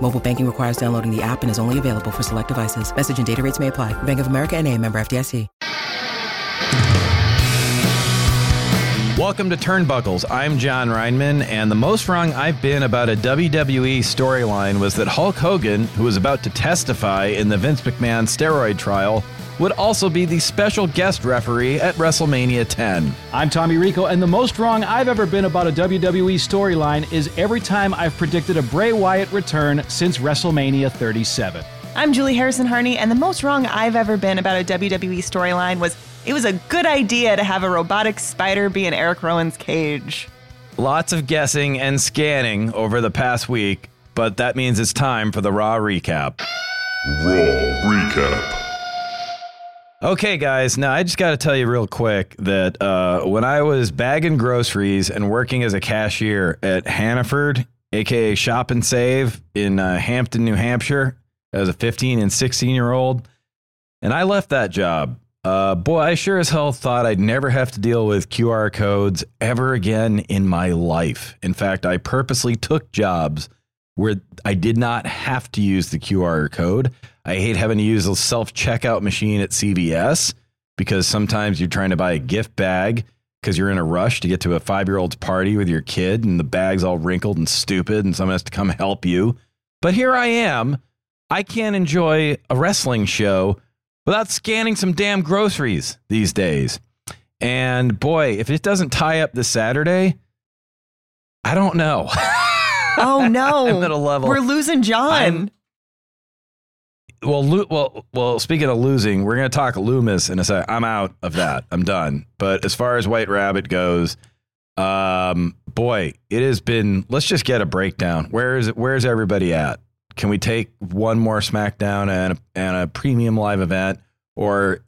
Mobile banking requires downloading the app and is only available for select devices. Message and data rates may apply. Bank of America and a member FDIC. Welcome to Turnbuckles. I'm Jon Rineman, and the most wrong I've been about a WWE storyline was that Hulk Hogan, who was about to testify in the Vince McMahon steroid trial, would also be the special guest referee at WrestleMania 10. I'm Tommy Rico, and the most wrong I've ever been about a WWE storyline is every time I've predicted a Bray Wyatt return since WrestleMania 37. I'm Julie Harrison Harney, and the most wrong I've ever been about a WWE storyline was it was a good idea to have a robotic spider be in Eric Rowan's cage. Lots of guessing and scanning over the past week, but that means it's time for the Raw recap. Raw recap. Okay, guys. Now I just got to tell you real quick that uh, when I was bagging groceries and working as a cashier at Hannaford, aka Shop and Save in uh, Hampton, New Hampshire, as a 15 and 16 year old, and I left that job. Uh, boy, I sure as hell thought I'd never have to deal with QR codes ever again in my life. In fact, I purposely took jobs where I did not have to use the QR code. I hate having to use a self checkout machine at CVS because sometimes you're trying to buy a gift bag because you're in a rush to get to a five year old's party with your kid and the bag's all wrinkled and stupid and someone has to come help you. But here I am. I can't enjoy a wrestling show without scanning some damn groceries these days. And boy, if it doesn't tie up this Saturday, I don't know. Oh no. I'm at a level. We're losing Jon. I'm- well, lo- well, well. Speaking of losing, we're going to talk Lumis in a sec. I'm out of that. I'm done. But as far as White Rabbit goes, um, boy, it has been. Let's just get a breakdown. Where is it? Where's everybody at? Can we take one more SmackDown and a, and a premium live event? Or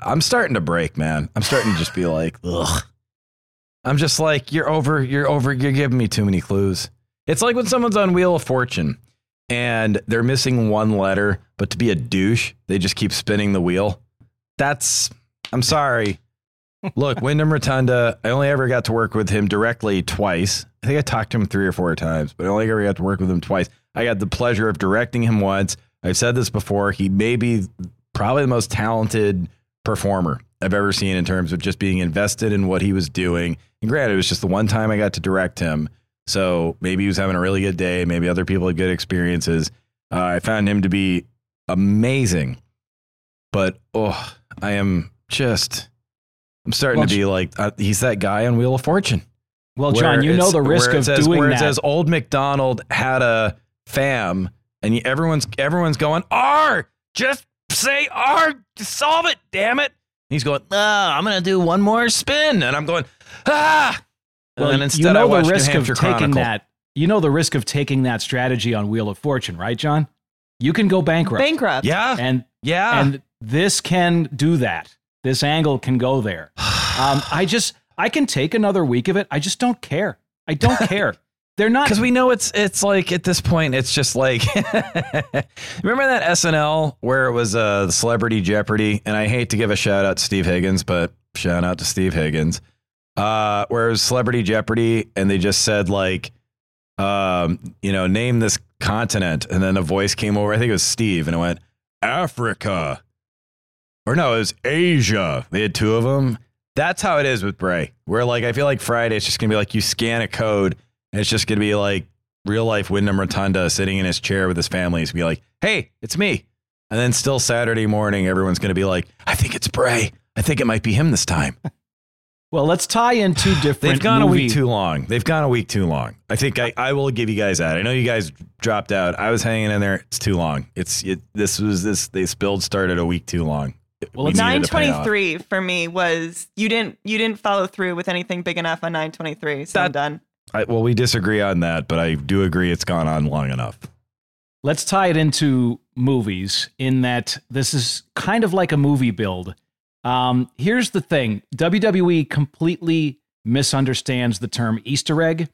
I'm starting to break, man. I'm starting to just be like, ugh. I'm just like, you're over, you're over, you're giving me too many clues. It's like when someone's on Wheel of Fortune and they're missing one letter, but to be a douche, they just keep spinning the wheel. That's, I'm sorry. Look, Wyndham Rotunda, I only ever got to work with him directly twice. I think I talked to him three or four times, but I only ever got to work with him twice. I got the pleasure of directing him once. I've said this before. He may be probably the most talented performer I've ever seen in terms of just being invested in what he was doing. And granted, it was just the one time I got to direct him. So maybe he was having a really good day. Maybe other people had good experiences. Uh, I found him to be amazing. But, oh, I am just, I'm starting Well, to be like, uh, he's that guy on Wheel of Fortune. Well, Jon, you know the risk of says, doing where that. it says old McDonald had a fam, and everyone's everyone's going R, just say R, solve it, damn it. And he's going, ah, I'm gonna do one more spin, and I'm going, ah. Well, and then instead you I know watched the New risk of taking Chronicle. that. You know the risk of taking that strategy on Wheel of Fortune, right, Jon? You can go bankrupt. Bankrupt. Yeah, and yeah. and this can do that. This angle can go there. Um, I just I can take another week of it. I just don't care. I don't care. They're not because we know it's it's like at this point it's just like remember that SNL where it was uh Celebrity Jeopardy and I hate to give a shout out to Steve Higgins but shout out to Steve Higgins uh Celebrity Jeopardy and they just said like um you know name this continent and then a voice came over I think it was Steve and it went Africa or no it was Asia they had two of them that's how it is with Bray where like I feel like Friday it's just gonna be like you scan a code and it's just to be like real life Wyndham Rotunda sitting in his chair with his family. He's to be like, hey, it's me. And then still Saturday morning, everyone's to be like, I think it's Bray. I think it might be him this time. Well, let's tie in two different. Things they've gone movie- a week too long. They've gone a week too long. I think I, I will give you guys that. I know you guys dropped out. I was hanging in there. It's too long. It's it, this was this this build started a week too long. Well, We it's needed Nine to pay twenty off. three for me was you didn't you didn't follow through with anything big enough on nine twenty three, so I'm done. I, well, we disagree on that, but I do agree it's gone on long enough. Let's tie it into movies in that this is kind of like a movie build. Um, here's the thing WWE completely misunderstands the term Easter egg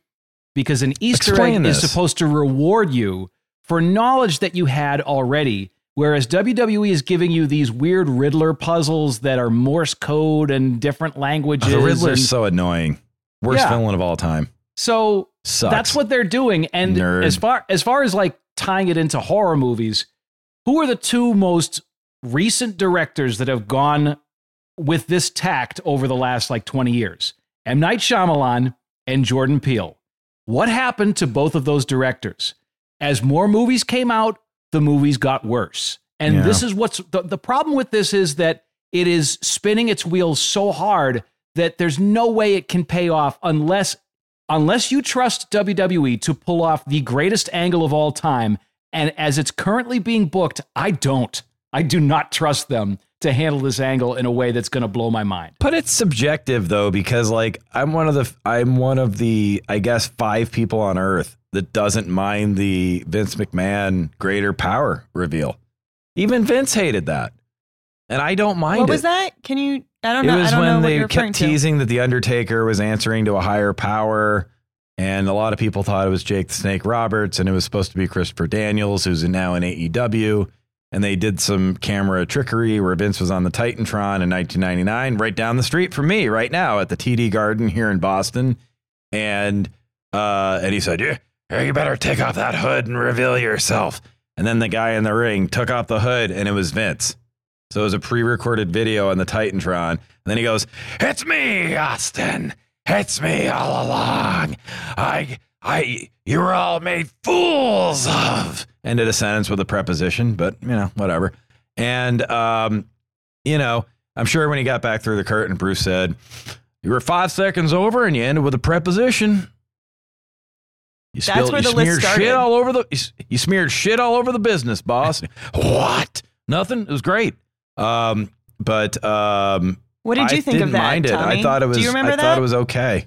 because an Easter Explain egg is supposed to reward you for knowledge that you had already. Whereas WWE is giving you these weird Riddler puzzles that are Morse code and different languages. the Riddler's and- so annoying. Worst Yeah. villain of all time. so Sucks. that's what they're doing. And Nerd. as far as far as like tying it into horror movies, who are the two most recent directors that have gone with this tact over the last like 20 years? M. Night Shyamalan and Jordan Peele. What happened to both of those directors? As more movies came out, the movies got worse. And Yeah. this is what's the, the problem with this is that it is spinning its wheels so hard that there's no way it can pay off unless unless you trust WWE to pull off the greatest angle of all time. And as it's currently being booked, I don't. I do not trust them to handle this angle in a way that's going to blow my mind. But it's subjective though, because like I'm one of the I'm one of the I guess five people on Earth that doesn't mind the Vince McMahon greater power reveal. Even Vince hated that, and I don't mind What it. was that? Can you? I don't It know. was I don't when what they you're referring kept to. teasing that the Undertaker was answering to a higher power, and a lot of people thought it was Jake the Snake Roberts, and it was supposed to be Christopher Daniels, who's now in AEW. And they did some camera trickery where Vince was on the Titantron in 1999, right down the street from me, right now at the TD Garden here in Boston. And uh, and he said, "Yeah, you better take off that hood and reveal yourself." And then the guy in the ring took off the hood, and it was Vince. So it was a pre-recorded video on the Titantron. And then he goes, "It's me, Austin. It's me all along. I, I, you were all made fools of." Ended a sentence with a preposition, but you know, whatever. And um, you know, I'm sure when he got back through the curtain, Bruce said, "You were five seconds over, and you ended with a preposition." You That's where you the list smeared started. shit all over the. You, you smeared shit all over the business, boss. what? Nothing. It was great. Um, but um, What did you I think didn't of that, mind it. Tommy? I thought it was. Do you remember I that? thought it was okay.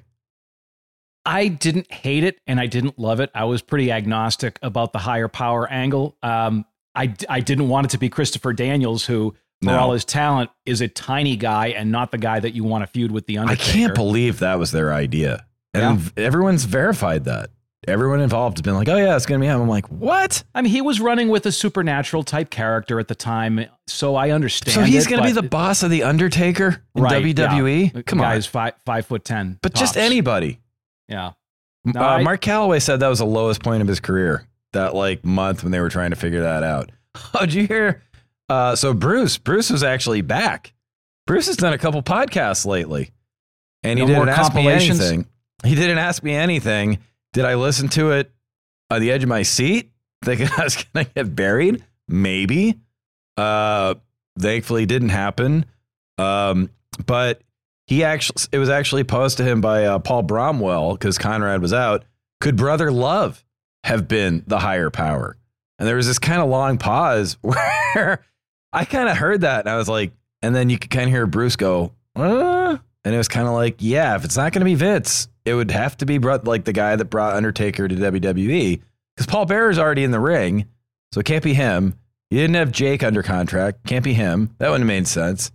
I didn't hate it and I didn't love it. I was pretty agnostic about the higher power angle. Um, I, I didn't want it to be Christopher Daniels, who, for No. all his talent, is a tiny guy and not the guy that you want to feud with the Undertaker. I can't believe that was their idea, and v- everyone's verified that. Everyone involved has been like, "Oh yeah, it's gonna be him." I'm like, "What?" I mean, he was running with a supernatural type character at the time, so I understand. So he's gonna be the boss of the Undertaker in right, WWE? yeah. Come guy's on, five five foot ten, but just anybody. Yeah, No, uh, I- Mark Calloway said that was the lowest point of his career. That like month when they were trying to figure that out. Oh, did you hear? Uh, so Bruce, Bruce was actually back. Bruce has done a couple podcasts lately, and he No more didn't ask me anything. He didn't ask me anything. Did I listen to it on the edge of my seat, thinking I was going to get buried? Maybe. Uh, thankfully, it didn't happen. Um, but he actually, it was actually posed to him by uh, Paul Bromwell because Conrad was out. Could Brother Love have been the higher power? And there was this kind of long pause where I kind of heard that and I was like, and then you could kind of hear Bruce go, uh, and it was kind of like, yeah, if it's not going to be Vince, it would have to be brought, like the guy that brought Undertaker to WWE because Paul Bearer's already in the ring, so it can't be him. You didn't have Jake under contract, can't be him. That wouldn't have made sense.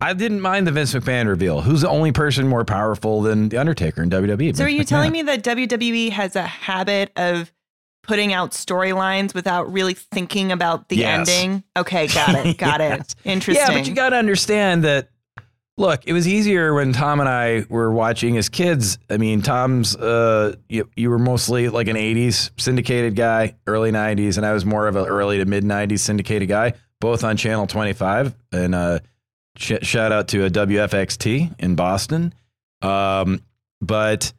I didn't mind the Vince McMahon reveal. Who's the only person more powerful than the Undertaker in WWE? So are Vince you telling me that WWE has a habit of putting out storylines without really thinking about the Yes. ending? Okay, got it. Got Yes. it. Interesting. Yeah, but you got to understand that. Look, it was easier when Tom and I were watching as kids. I mean, Tom's, uh, you, you were mostly like an 80s syndicated guy, early 90s, and I was more of an early to mid 90s syndicated guy, both on Channel 25. And uh, sh- shout out to a WFXT in Boston. Um, but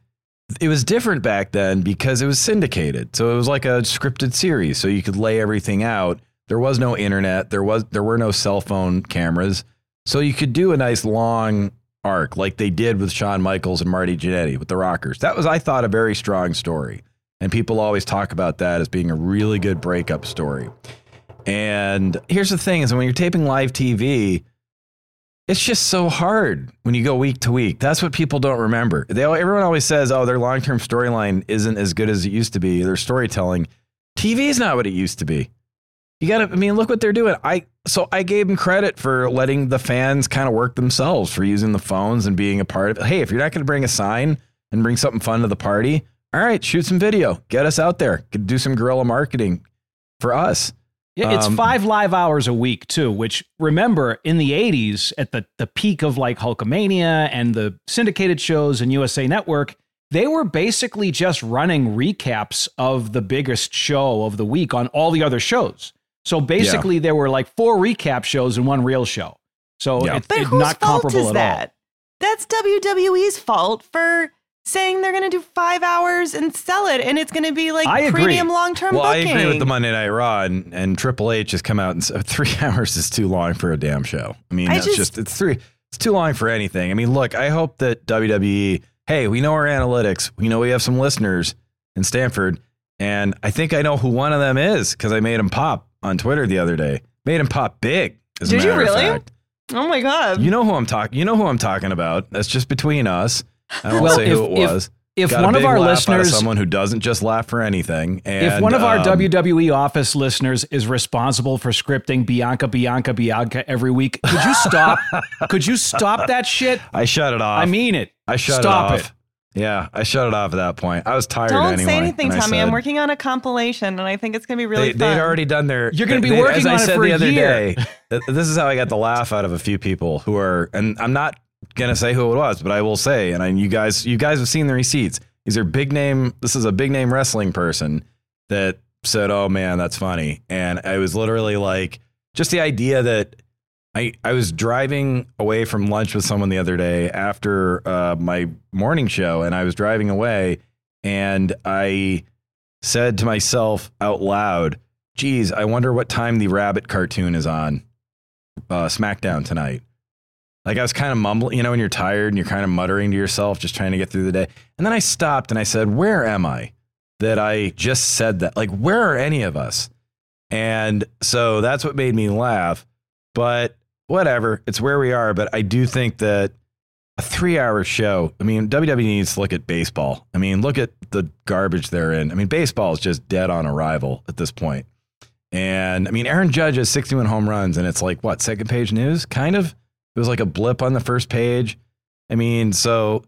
it was different back then because it was syndicated. So it was like a scripted series. So you could lay everything out There was no internet. There was there were no cell phone cameras. So you could do a nice long arc like they did with Shawn Michaels and Marty Jannetty with the Rockers. That was, I thought, a very strong story. And people always talk about that as being a really good breakup story. And here's the thing is when you're taping live TV, it's just so hard when you go week to week. That's what people don't remember. They everyone always says, "Oh, their long-term storyline isn't as good as it used to be. Their storytelling, TV is not what it used to be." You got to I mean, look what they're doing. I so I gave them credit for letting the fans kind of work themselves for using the phones and being a part of it. Hey, if you're not going to bring a sign and bring something fun to the party, all right, shoot some video. Get us out there. Do some guerrilla marketing for us. Yeah, it's Um, five live hours a week too. Which remember in the '80s, at the the peak of like Hulkamania and the syndicated shows and USA Network, they were basically just running recaps of the biggest show of the week on all the other shows. So basically, there were like four recap shows and one real show. So Yeah. it's, But it's whose not fault comparable is at that? That's WWE's fault for saying they're going to do five hours and sell it, and it's going to be like I premium long term Well, booking. I agree with the Monday Night Raw, and, and Triple H has come out and said three hours is too long for a damn show. I mean, I that's just- just, it's three. It's too long for anything. I mean, look, I hope that WWE. Hey, we know our analytics. We know we have some listeners in Stamford, and I think I know who one of them is because I made him pop on Twitter the other day. Made him pop big. Did you really? oh my god! You know who I'm talking. You know who I'm talking about. That's just between us. I won't Well, say who if- it if- was. If Got a one of our laugh out listeners, someone who doesn't just laugh for anything, and if one of our um, WWE office listeners is responsible for scripting Bianca, Bianca, Bianca every week, could you stop? could you stop that shit? I shut it off. I mean it. I shut Stop it off. Yeah, I shut it off at that point. I was tired Don't anyway. say anything, and I Tommy. I'm working on a compilation, and I think it's going to be really They, fun. they'd already done their. You're gonna be they- working as I on it said for the a other year. day. this is how I got the laugh out of a few people who are, and I'm not gonna say who it was, but I will say, and I, you guys, you guys have seen the receipts. These are big name. This is a big name wrestling person that said, "Oh man, that's funny," and I was literally like, just the idea that. I, I was driving away from lunch with someone the other day after uh, my morning show, and I was driving away, and I said to myself out loud, geez, I wonder what time the rabbit cartoon is on uh, SmackDown tonight. Like I was kind of mumbling, you know, when you're tired and you're kind of muttering to yourself, just trying to get through the day. And then I stopped and I said, Where am I? That I just said that. Like, where are any of us? And so that's what made me laugh. But whatever, it's where we are. But I do think that a three hour show, I mean, WWE needs to look at baseball. I mean, look at the garbage they're in. I mean, baseball is just dead on arrival at this point. And I mean, Aaron Judge has 61 home runs, and it's like, what, second page news? Kind of. It was like a blip on the first page. I mean, so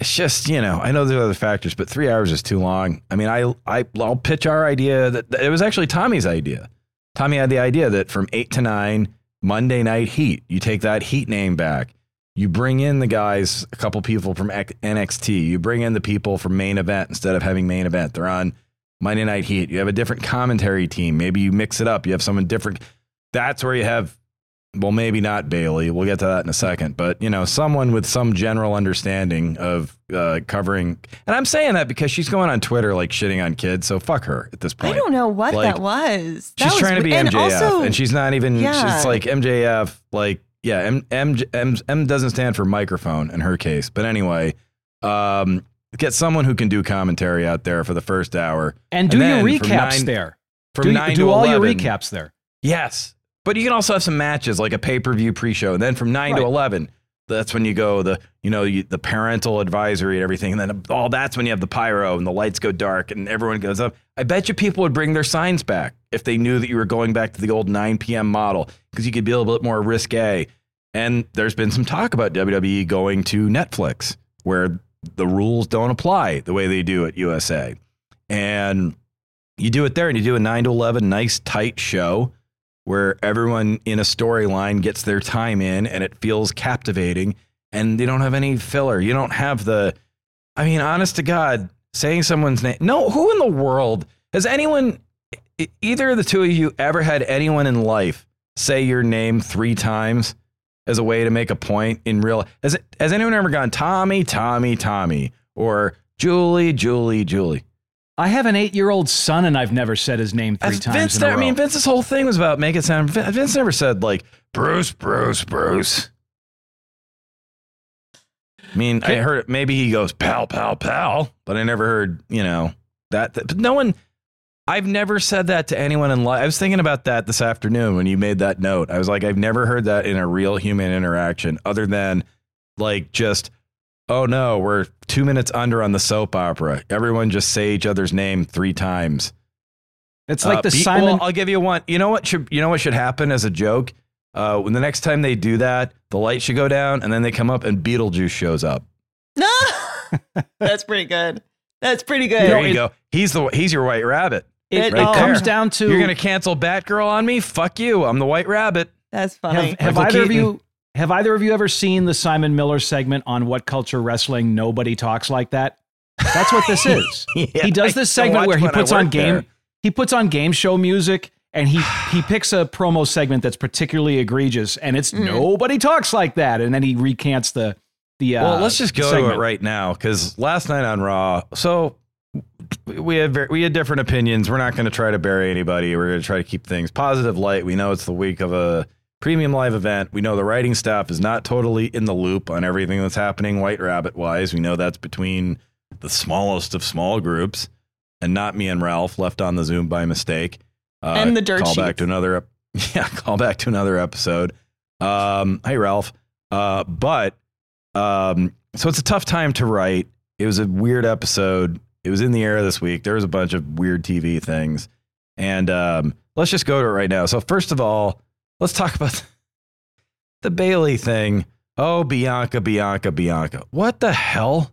it's just, you know, I know there are other factors, but three hours is too long. I mean, I, I, I'll pitch our idea that, that it was actually Tommy's idea. Tommy had the idea that from eight to nine, Monday Night Heat, you take that Heat name back. You bring in the guys, a couple people from NXT. You bring in the people from main event instead of having main event. They're on Monday Night Heat. You have a different commentary team. Maybe you mix it up. You have someone different. That's where you have, well, maybe not Bayley. We'll get to that in a second. But, you know, someone with some general understanding of uh, covering. And I'm saying that because she's going on Twitter like shitting on kids. So fuck her at this point. I don't know what Like, that was. That She's was trying to be. MJF, and also, and she's not even. Yeah. She's like MJF. Like, yeah, M, M, M, M doesn't stand for microphone in her case. But anyway, um, get someone who can do commentary out there for the first hour And do your recaps nine- there. From Do, nine do to all your recaps there. Yes, but you can also have some matches like a pay per view pre show, and then from nine to eleven. That's when you go the you know you, the parental advisory and everything, and then all that's when you have the pyro and the lights go dark and everyone goes up. I bet you people would bring their signs back if they knew that you were going back to the old 9 p.m. model because you could be a little bit more risque. And there's been some talk about WWE going to Netflix where the rules don't apply the way they do at USA, and you do it there and you do a 9 to 11 nice tight show where everyone in a storyline gets their time in and it feels captivating and they don't have any filler. You don't have the I mean honest to god saying someone's name. No, who in the world has anyone either of the two of you ever had anyone in life say your name 3 times as a way to make a point in real has has anyone ever gone Tommy, Tommy, Tommy or Julie, Julie, Julie? I have an eight-year-old son, and I've never said his name three times Vince, I mean, Vince's whole thing was about make it sound. Vince never said like Bruce, Bruce, Bruce. I mean, I heard. Maybe he goes pal, pal, pal, but I never heard you know that. that but no one. I've never said that to anyone in life. I was thinking about that this afternoon when you made that note. I was like, I've never heard that in a real human interaction, other than like just, oh no, we're two minutes under on the soap opera. Everyone just say each other's name three times. it's like Uh, the be- Simon. well, I'll give you one. You know what should you know what should happen as a joke? Uh, when the next time they do that, the light should go down, and then they come up, and Beetlejuice shows up. No, that's pretty good. That's pretty good. There you it- go. He's the he's your White Rabbit. it, right it comes down to You're gonna cancel Batgirl on me? Fuck you! I'm the White Rabbit. That's funny. have, have Michael either of you have either of you ever seen the Simon Miller segment on What Culture Wrestling? Nobody talks like that. That's what this is. Yeah, he does this segment where he puts on game there. he puts on game show music and he he picks a promo segment that's particularly egregious and it's Mm. nobody talks like that and then he recants the the uh, Well, let's just go to segment. it right now because last night on Raw, so we had we had different opinions. We're not going to try to bury anybody. We're going to try to keep things positive, light. We know it's the week of a premium live event. We know the writing staff is not totally in the loop on everything that's happening White Rabbit wise. We know that's between the smallest of small groups and not me and Ralph left on the Zoom by mistake. Uh, And the dirt call back to another. Yeah, call back to another episode. Um, hey Ralph. Uh, but um, so it's a tough time to write. It was a weird episode. It was in the air this week. There was a bunch of weird TV things, and um, let's just go to it right now. So first of all, let's talk about the Bayley thing. Oh, Bianca, Bianca, Bianca. What the hell?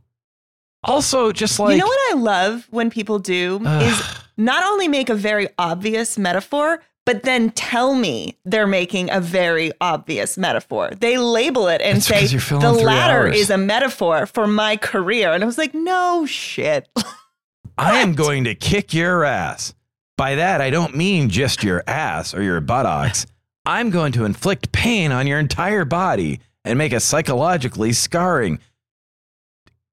Also, just like you know what I love when people do is not only make a very obvious metaphor, but then tell me they're making a very obvious metaphor. They label it and say because you're filling the latter hours." is a metaphor for my career. And I was like, no shit. I am going to kick your ass. By that, I don't mean just your ass or your buttocks. I'm going to inflict pain on your entire body and make it psychologically scarring.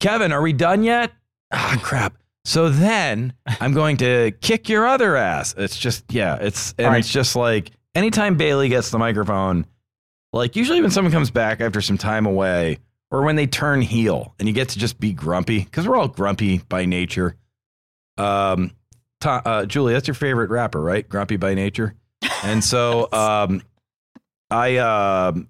Kevin, are we done yet? Ah, crap. So then I'm going to kick your other ass. It's just, yeah, it's, and right. it's just like anytime Bayley gets the microphone, like usually when someone comes back after some time away or when they turn heel and you get to just be grumpy, because we're all grumpy by nature. Um, Ta- uh, Julie, that's your favorite rapper, right? Grumpy by nature. And so, um, I, um,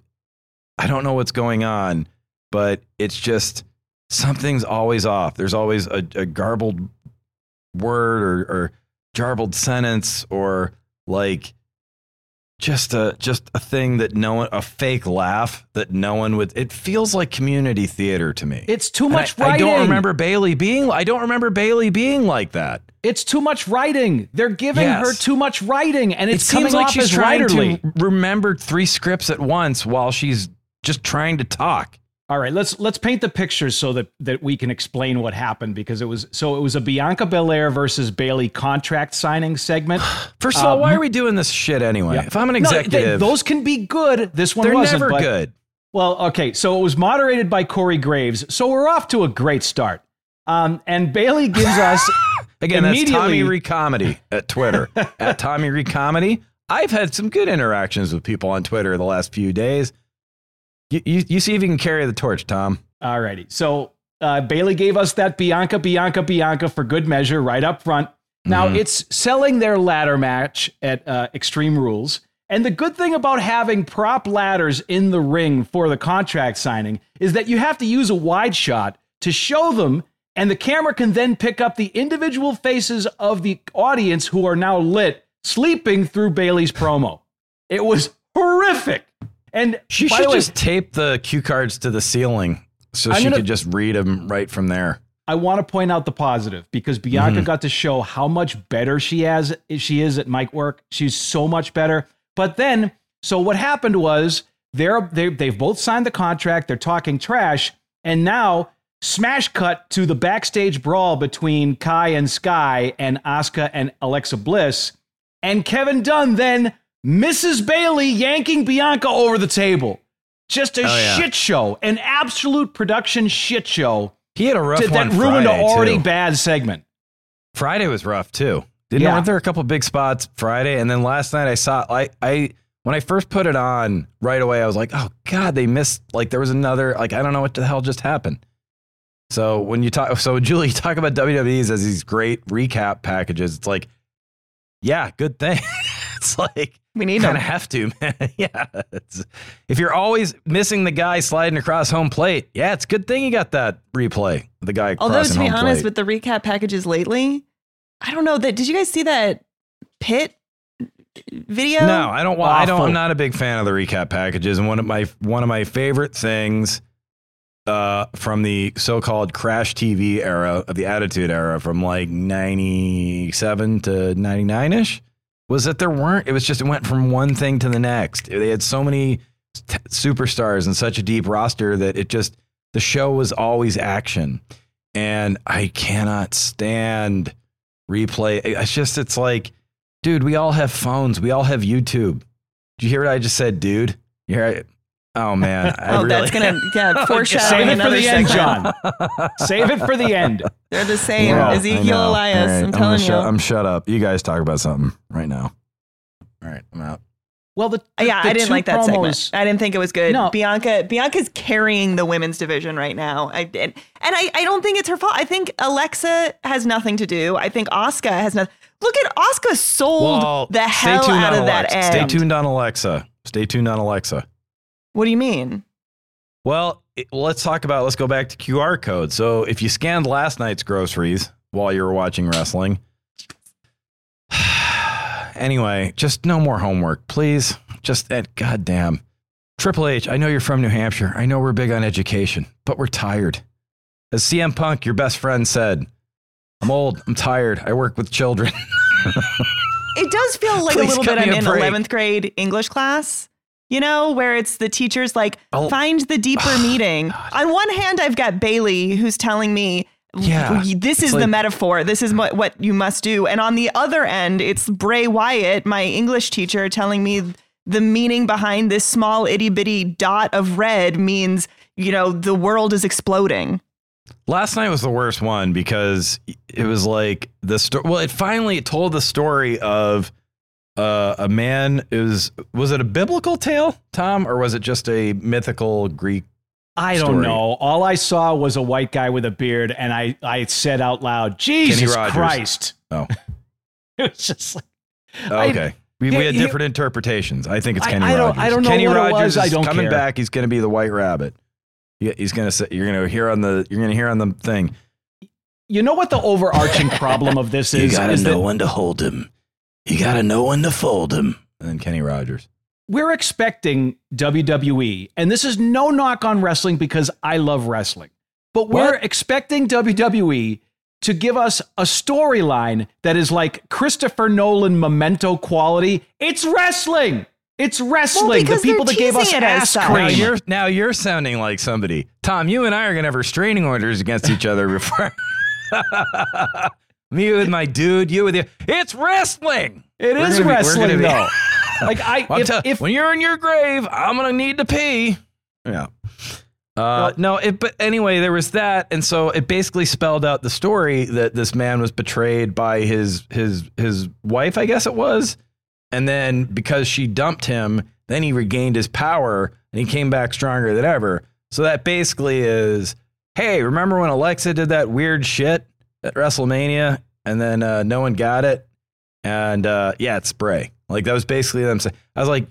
I don't know what's going on, but it's just something's always off. There's always a, a garbled word or, or garbled sentence or like just a just a thing that no one a fake laugh that no one would it feels like community theater to me. it's too much I, I don't remember Bayley being I don't remember Bayley being like that. It's too much writing they're giving Yes. her too much writing and it's it seems coming like she's trying writerly to remember three scripts at once while she's just trying to talk. All right, let's let's paint the picture so that that we can explain what happened because it was so it was a Bianca Belair versus Bayley contract signing segment. First of all, Um, why are we doing this shit anyway? Yeah. If I'm an No, they- executive, those can be good. This one they're wasn't. never but- good. Well, okay, so it was moderated by Corey Graves, so we're off to a great start. Um, and Bayley gives us Again, that's Tommy immediately- Recomedy at Twitter. at Tommy Ree Comedy. I've had some good interactions with people on Twitter the last few days. You, you, you see if you can carry the torch, Tom. Alrighty. So uh, Bayley gave us that Bianca, Bianca, Bianca for good measure right up front. Now Mhm. it's selling their ladder match at uh, Extreme Rules. And the good thing about having prop ladders in the ring for the contract signing is that you have to use a wide shot to show them, and the camera can then pick up the individual faces of the audience who are now lit, sleeping through Bayley's promo. It was horrific. And She should way, just tape the cue cards to the ceiling so I'm she gonna- could just read them right from there. I want to point out the positive because Bianca mhm. got to show how much better she has she is at mic work. She's so much better. But then, so what happened was they're they they've both signed the contract. They're talking trash, and now smash cut to the backstage brawl between Kai and Sky and Asuka and Alexa Bliss, and Kevin Dunn then Mrs. Bayley yanking Bianca over the table. Just a Oh, yeah. shit show, an absolute production shit show He had a rough that one ruined Friday, an already too. bad segment. Friday was rough too. Didn't Yeah. weren't there a couple big spots Friday? And then last night I saw I I when I first put it on right away, I was like, oh God, they missed like there was another like I don't know what the hell just happened. So when you talk so Julie, you talk about WWE's as these great recap packages, it's like, yeah, good thing. it's like We need kind of have to, man. yeah. If you're always missing the guy sliding across home plate, yeah, it's a good thing you got that replay. The guy Although to be honest, plate. with the recap packages lately, I don't know that. Did you guys see that pit? video no i don't want i don't i'm not a big fan of the recap packages. And one of my one of my favorite things uh, from the so-called crash TV era of the Attitude Era, from like '97 to '99 ish, was that there weren't. It was just it went from one thing to the next. They had so many t- superstars and such a deep roster that it just the show was always action, and I cannot stand replay. It's just it's like dude, we all have phones. We all have YouTube. Did you hear what I just said, dude? You hear it? Oh man. Oh, I Oh, really- that's gonna yeah, foreshadow Save it for another the end. Jon. Save it for the end. They're the same. Yeah, Ezekiel. Elias. All right, I'm gonna telling you. shut- I'm shut up. You guys talk about something right now. All right, I'm out. Well, the, the yeah, the I didn't like that segment. I didn't think it was good. No. Bianca Bianca's carrying the women's division right now. I and, and I, I don't think it's her fault. I think Alexa has nothing to do. I think Asuka has nothing. Look at Asuka sold Well, the hell out on of that Alexa. end. Stay tuned on Alexa. Stay tuned on Alexa. What do you mean? Well, it- let's talk about. Let's go back to QR code. So, if you scanned last night's groceries while you were watching wrestling, anyway, just no more homework, please. Just that goddamn Triple H. I know you're from New Hampshire. I know we're big on education, but we're tired. As CM Punk, your best friend, said, "I'm old. I'm tired. I work with children." It does feel like a little bit I'm a in break. 11th grade English class, you know, where it's the teacher's like, Oh. find the deeper meaning. On one hand, I've got Bayley who's telling me, Yeah. this is It's the metaphor. This is what, what you must do. And on the other end, it's Bray Wyatt, my English teacher, telling me the meaning behind this small itty bitty dot of red means, you know, the world is exploding. Last night was the worst one because it was like the story. Well, it finally told the story of uh, a man. It was was it a biblical tale, Tom, or was it just a mythical Greek? I don't story. know. All I saw was a white guy with a beard, and I, I said out loud, Jesus Christ. Oh, It was just like, oh, I- okay. We, we Yeah, had he- different interpretations. I think it's I- Kenny I don't- Rogers. I don't know Kenny what it Rogers was. I is don't coming care. back. He's going to be the White Rabbit. He- He's going to say you're going to hear on the you're going to hear on the thing. you know what the overarching problem of this is? You is that when to hold him. You got to know when to fold him. And then Kenny Rogers. we're expecting WWE, and this is no knock on wrestling because I love wrestling, but we're What? expecting WWE to give us a storyline that is like Christopher Nolan memento quality. It's wrestling. It's wrestling. the people that gave us teasing ass such. Now you're now you're sounding like somebody. Tom, you and I are gonna have restraining orders against each other before. Me with my dude, you with you. It's wrestling. It We're is be- wrestling, be- though. Like I, I'm if, tell- if when you're in your grave, I'm gonna need to pee. Yeah. Uh, no, it, but anyway, there was that, and so it basically spelled out the story that this man was betrayed by his his his wife, I guess it was, and then because she dumped him, then he regained his power and he came back stronger than ever. So that basically is, hey, remember when Alexa did that weird shit at WrestleMania, and then uh, no one got it, and uh, yeah, it's Bray. Like that was basically them saying. I was like,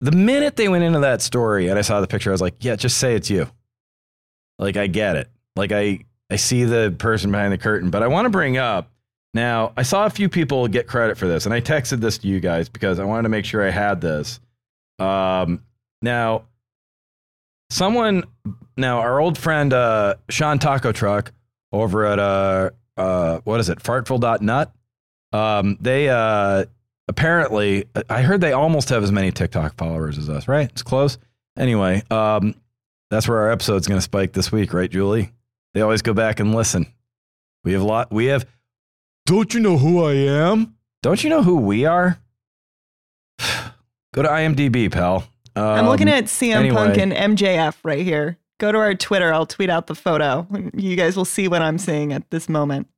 the minute they went into that story and I saw the picture, I was like, yeah, just say it's you. Like I get it. Like I I see the person behind the curtain, but I want to bring up now. I saw a few people get credit for this, and I texted this to you guys because I wanted to make sure I had this. Um, now, someone now our old friend uh, Sean Taco Truck over at uh uh what is it? Fartville.nut um they uh apparently i heard they almost have as many tiktok followers as us right? It's close. Anyway um that's where our episode's going to spike this week right julie? They always go back and listen. We have a lot we have don't you know who i am? Don't you know who we are? Go to imdb pal. Um, I'm looking at CM Punk and MJF right here. Go to our Twitter. I'll tweet out the photo. You guys will see what I'm seeing at this moment.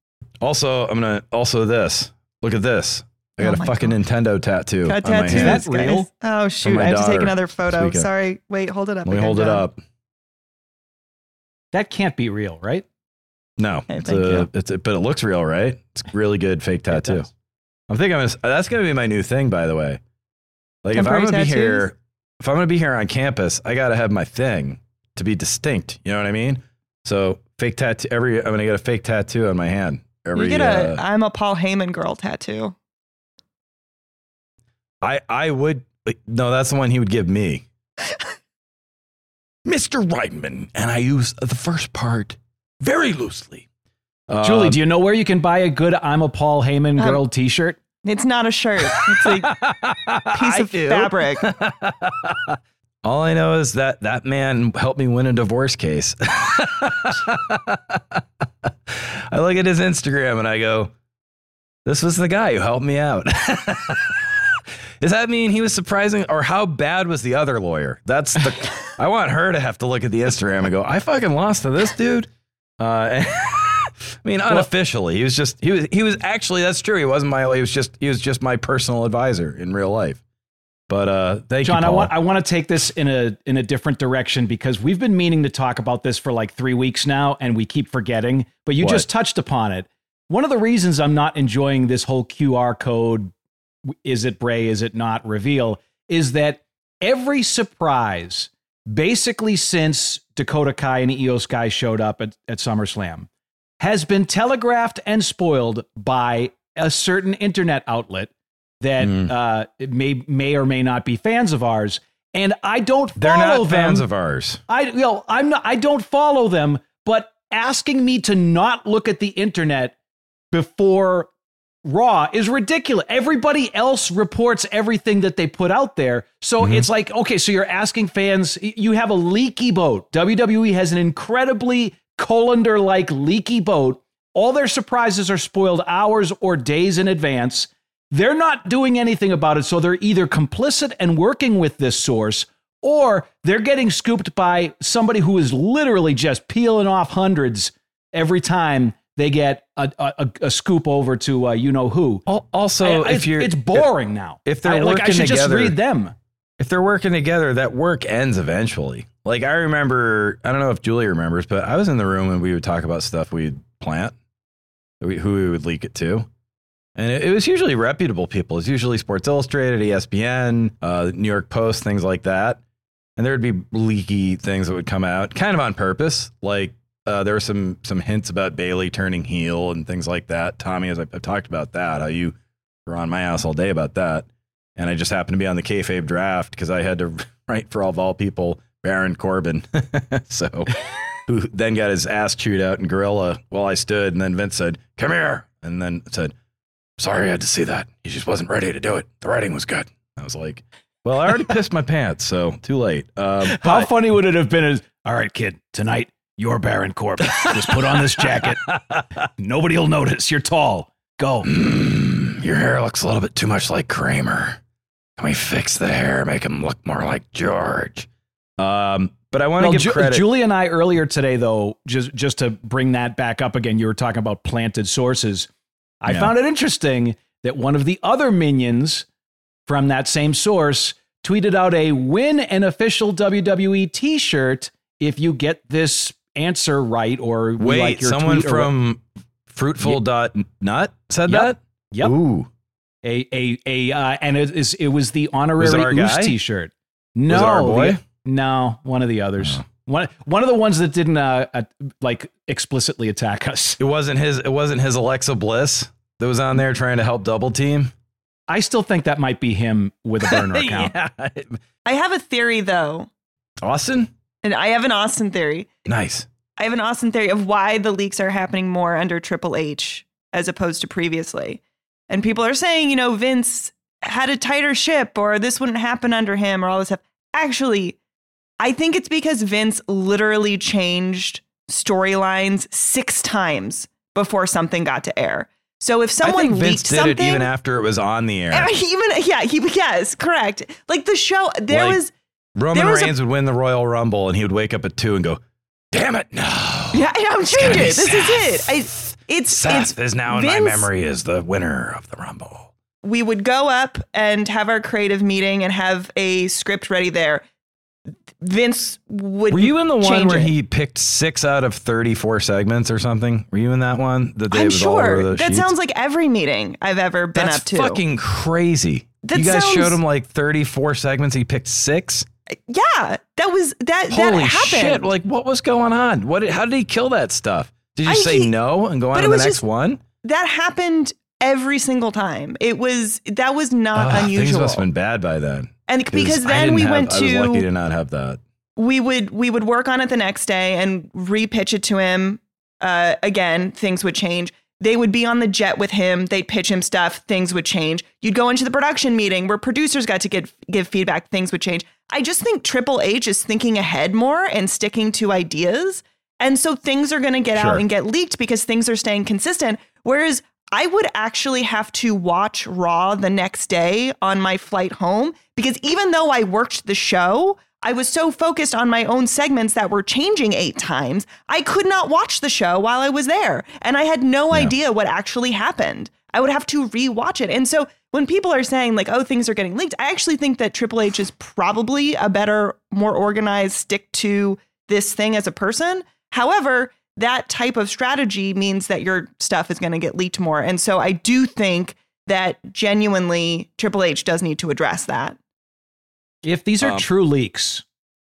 Also, I'm gonna also this. Look at this. I got Oh a fucking God. Nintendo tattoo Got on my tattoos. Is that guys. real? Oh shoot! I have to take another photo. Sorry. Wait, hold it up. Let me again, hold it up. That can't be real, right? No, Okay, it's thank a, you. it's a, but it looks real, right? It's really good fake tattoo. I'm thinking I'm gonna, that's gonna be my new thing, by the way. Like if I'm gonna be here, if I'm gonna be here on campus, I gotta have my thing to be distinct. You know what I mean? So fake tattoo. Every I'm gonna get a fake tattoo on my hand. Every You get a uh, I'm a Paul Heyman girl tattoo. I I would no, that's the one he would give me. Mr. Reitman, and I use the first part very loosely. Julie, Um, do you know where you can buy a good I'm a Paul Heyman Um, girl t-shirt? It's not a shirt. It's a piece of fabric. All I know is that that man helped me win a divorce case. I look at his Instagram and I go, this was the guy who helped me out. Does that mean he was surprising or how bad was the other lawyer? That's the I want her to have to look at the Instagram and go, I fucking lost to this dude. Uh, I mean, unofficially, he was just he was he was actually that's true. He wasn't my he was just he was just my personal advisor in real life. But uh, thank Jon, you, I want I want to take this in a in a different direction because we've been meaning to talk about this for like three weeks now, and we keep forgetting. But you What? just touched upon it. One of the reasons I'm not enjoying this whole QR code, is it Bray, is it not, reveal, is that every surprise, basically since Dakota Kai and Iyo Sky showed up at, at SummerSlam, has been telegraphed and spoiled by a certain internet outlet that Mm. uh, may may or may not be fans of ours. And I don't They're follow not them. fans of ours. I you know, I'm not I don't follow them, but asking me to not look at the internet before Raw is ridiculous. Everybody else reports everything that they put out there. So Mm-hmm. it's like, okay, so you're asking fans, you have a leaky boat. WWE has an incredibly colander like leaky boat. All their surprises are spoiled hours or days in advance. They're not doing anything about it. So they're either complicit and working with this source or they're getting scooped by somebody who is literally just peeling off hundreds every time they get a, a, a scoop over to uh, you know who. Also, I- if it's, you're it's boring now. if they're I, like, I working should just together- read them. if they're working together, that work ends eventually. Like I remember, I don't know if Julie remembers, but I was in the room and we would talk about stuff we'd plant, who we would leak it to. And it, it was usually reputable people. It's usually Sports Illustrated, ESPN, uh, New York Post, things like that. And there would be leaky things that would come out, kind of on purpose. Like uh, there were some some hints about Bayley turning heel and things like that. Tommy, as I, I've talked about that, how you were on my ass all day about that and I just happened to be on the kayfabe draft because I had to write for all of all people Baron Corbin. so, who then got his ass chewed out in Gorilla while I stood, and then Vince said, "Come here," and then said, "Sorry, I had to see that. He just wasn't ready to do it. The writing was good." I was like, "Well, I already pissed my pants, so too late." Um, How but- funny would it have been? As all right, kid, tonight you're Baron Corbin. Just put on this jacket. Nobody will notice. You're tall. Go. Mm, your hair looks a little bit too much like Kramer. Can we fix the hair, make him look more like George? Um, but I want to Well, give Ju- credit. Julie and I earlier today, though, just just to bring that back up again, you were talking about planted sources. I Yeah. found it interesting that one of the other minions from that same source tweeted out a win an official WWE T-shirt if you get this answer right, or Wait, like your someone what- from Fruitful dot Nut said Yep. that. Yep. Ooh, a a a uh, and it is it was the honorary Was it our Oos guy? T-shirt. No, the- no, one of the others. Oh. One one of the ones that didn't uh, uh, like explicitly attack us. it wasn't his. It wasn't his Alexa Bliss that was on there trying to help double team. I still think that might be him with a burner account. yeah. I have a theory though, Austin, and I have an Austin theory. nice. I have an Austin theory of why the leaks are happening more under Triple H as opposed to previously. And people are saying, you know, Vince had a tighter ship or this wouldn't happen under him or all this stuff. Actually, I think it's because Vince literally changed storylines six times before something got to air. So if someone I think Vince leaked did something, it even after it was on the air. even yeah, he yes, correct. Like the show, there Like- was Roman there was a- Reigns would win the Royal Rumble, and he would wake up at two and go, "Damn it, no!" Yeah, I'm It's changing it. This is it. Seth. I, it's Seth it's is now in my memory as the winner of the Rumble. we would go up and have our creative meeting and have a script ready there. Vince would. Were you in the one where it. he picked six out of 34 segments or something? Were you in that one? That I'm was all over sure that sheets? sounds like every meeting I've ever been That's up to. fucking crazy. That you guys sounds- showed him like 34 segments. He picked six. yeah, that was that. that Holy happened. shit! Like, what was going on? What? How did he kill that stuff? Did you I- say he- no and go on to the next just- one? that happened every single time. It was that was not Ugh, Things unusual. must have been bad by then. And because then we have- went to. I was lucky to to not have that. we would we would work on it the next day and repitch it to him. Uh, again, things would change. They would be on the jet with him. They'd pitch him stuff. Things would change. You'd go into the production meeting where producers got to give give feedback. Things would change. I just think Triple H is thinking ahead more and sticking to ideas. And so things are going to get Sure. out and get leaked because things are staying consistent. Whereas I would actually have to watch Raw the next day on my flight home because even though I worked the show, I was so focused on my own segments that were changing eight times, I could not watch the show while I was there. And I had no idea what actually happened. I would have to rewatch it. And so when people are saying, like, oh, things are getting leaked, I actually think that Triple H is probably a better, more organized, stick to this thing as a person. However, that type of strategy means that your stuff is going to get leaked more. And so I do think that genuinely Triple H does need to address that. If these are Um, true leaks,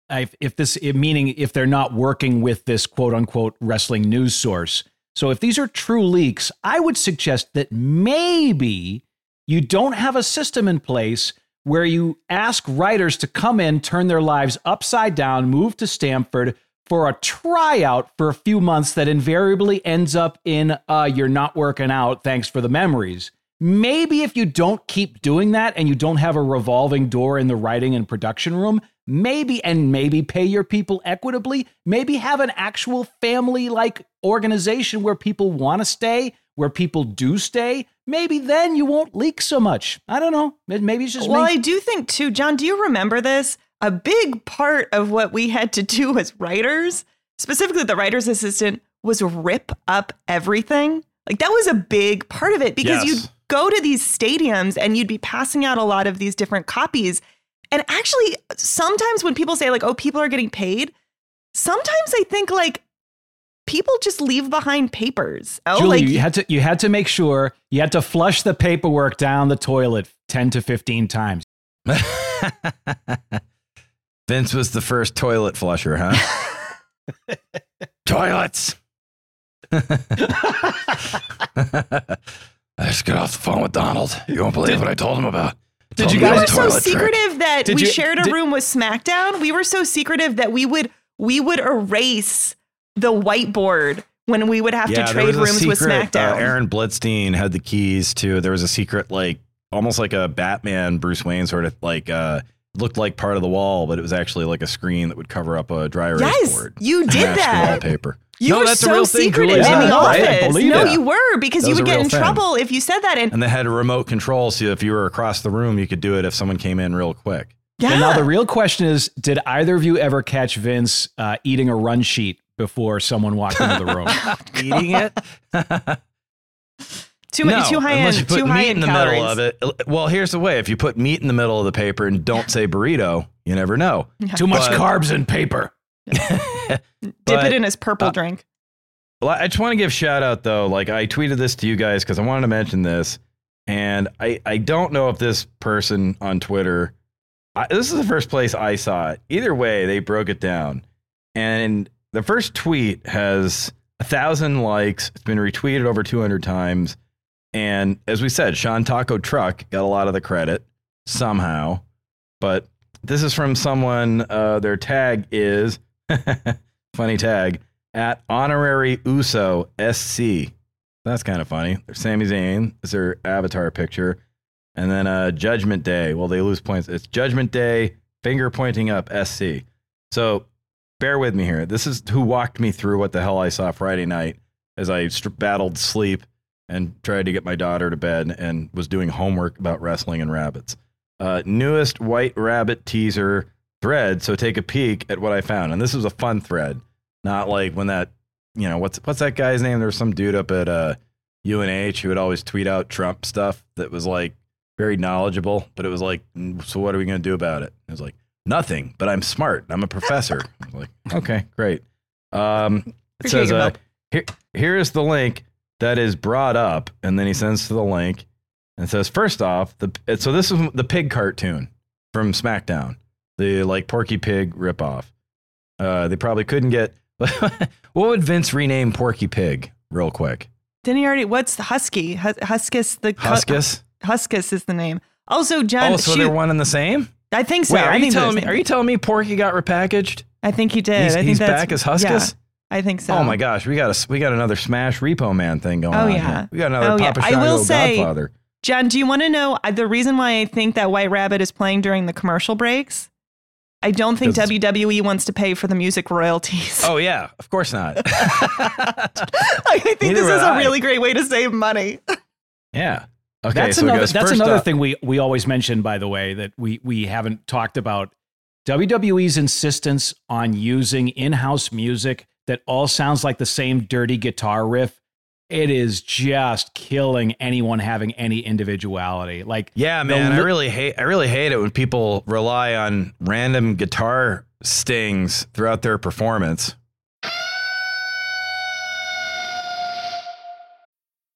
if, if this, meaning if they're not working with this quote unquote wrestling news source. So if these are true leaks, I would suggest that maybe you don't have a system in place where you ask writers to come in, turn their lives upside down, move to Stamford for a tryout for a few months that invariably ends up in uh, you're not working out. Thanks for the memories. Maybe if you don't keep doing that and you don't have a revolving door in the writing and production room, maybe and maybe pay your people equitably, maybe have an actual family like organization where people want to stay, where people do stay. Maybe then you won't leak so much. I don't know. Maybe it's just Well, me. I do think too, Jon, do you remember this? A big part of what we had to do as writers, specifically the writer's assistant, was rip up everything. Like that was a big part of it because Yes. you'd go to these stadiums and you'd be passing out a lot of these different copies. And actually, sometimes when people say, like, oh, people are getting paid, sometimes I think like people just leave behind papers. Oh, Julie, like you had to you had to make sure you had to flush the paperwork down the toilet 10 to 15 times. Vince was the first toilet flusher, huh? Toilets. I just got off the phone with Donald. You won't believe what I told him about. Did Told you him we were so toilet trick. secretive that Did we you- shared a did- room with SmackDown. We were so secretive that we would we would erase the whiteboard when we would have Yeah, to trade was a rooms with SmackDown. Uh, Aaron Blitzstein had the keys to. There was a secret, like almost like a Batman, Bruce Wayne sort of like uh looked like part of the wall, but it was actually like a screen that would cover up a dry erase yes, board. you did that. wallpaper. You No, were that's a so real thing, secretive Julie. in Yeah, the no, I office. believe no, it. you were because That you would get in thing. trouble if you said that. And, And they had a remote control, so if you were across the room, you could do it if someone came in real quick. yeah, And now the real question is did either of you ever catch Vince uh, eating a run sheet before someone walked into the room? Eating it. too much, too high unless end, you put too meat high in end the calories. middle of it. Well, here's the way: if you put meat in the middle of the paper and don't say burrito, you never know. Too much But- carbs in paper. Dip But, it in his purple uh, drink. Well, I just want to give shout out though. Like I tweeted this to you guys because I wanted to mention this, and I I don't know if this person on Twitter. I, this is the first place I saw it. Either way, they broke it down, and the first tweet has a thousand likes. It's been retweeted over two hundred times, and as we said, Sean Taco Truck got a lot of the credit somehow, but this is from someone. Uh, their tag is funny tag at honorary Uso SC. That's kind of funny. There's Sami Zayn is their avatar picture, and then uh, Judgment Day. Well, they lose points. It's Judgment Day, finger pointing up SC. So bear with me here. This is who walked me through what the hell I saw Friday night as I battled sleep and tried to get my daughter to bed and was doing homework about wrestling and rabbits. Uh, newest White Rabbit teaser thread. So take a peek at what I found. And this was a fun thread, not like when that you know, what's what's that guy's name? There was some dude up at uh, UNH who would always tweet out Trump stuff that was like very knowledgeable, but it was like, "Mm, so what are we going to do about it? It was like nothing, but I'm smart. I'm a professor. I was like, okay, great. Um, it Appreciate says uh, here, here is the link that is brought up, and then he sends to the link and says, first off, the so this is the pig cartoon from SmackDown, the like Porky Pig ripoff. Uh, they probably couldn't get. what would Vince rename Porky Pig real quick? Didn't he already? What's Husky? Hus- Huskus. The Huskus. Huskus is the name. Also, Jon. Oh, so shoot, they're one and the same. I think so. Wait, are I you telling me? Are you telling me Porky got repackaged? I think he did. He's, I think he's that's, back as Huskus. Yeah, I think so. Oh my gosh, we got a we got another Smash Repo Man thing going Oh, on. yeah. here. we got another Oh, yeah. Papa I will Shango say- Godfather. Jon, do you want to know uh, the reason why I think that White Rabbit is playing during the commercial breaks? I don't think WWE wants to pay for the music royalties. Oh yeah, of course not. I think Neither this is a I. really great way to save money. yeah. Okay, that's so another goes that's another up- thing we we always mention by the way that we we haven't talked about WWE's insistence on using in-house music that all sounds like the same dirty guitar riff it is just killing anyone having any individuality like Yeah, man, I li- really hate I really hate it when people rely on random guitar stings throughout their performance.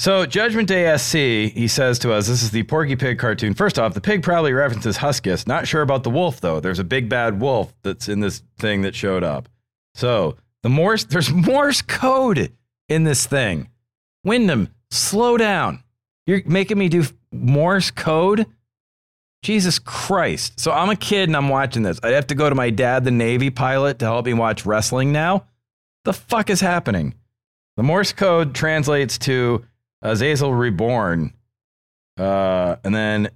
So, Judgment Day SC, he says to us, this is the Porky Pig cartoon. First off, the pig probably references Huskus. Not sure about the wolf, though. There's a big bad wolf that's in this thing that showed up. So, the Morse, there's Morse code in this thing. Windham, slow down. You're making me do Morse code? Jesus Christ. So, I'm a kid and I'm watching this. I'd have to go to my dad, the Navy pilot, to help me watch wrestling now? The fuck is happening? The Morse code translates to Azazel reborn, uh, and then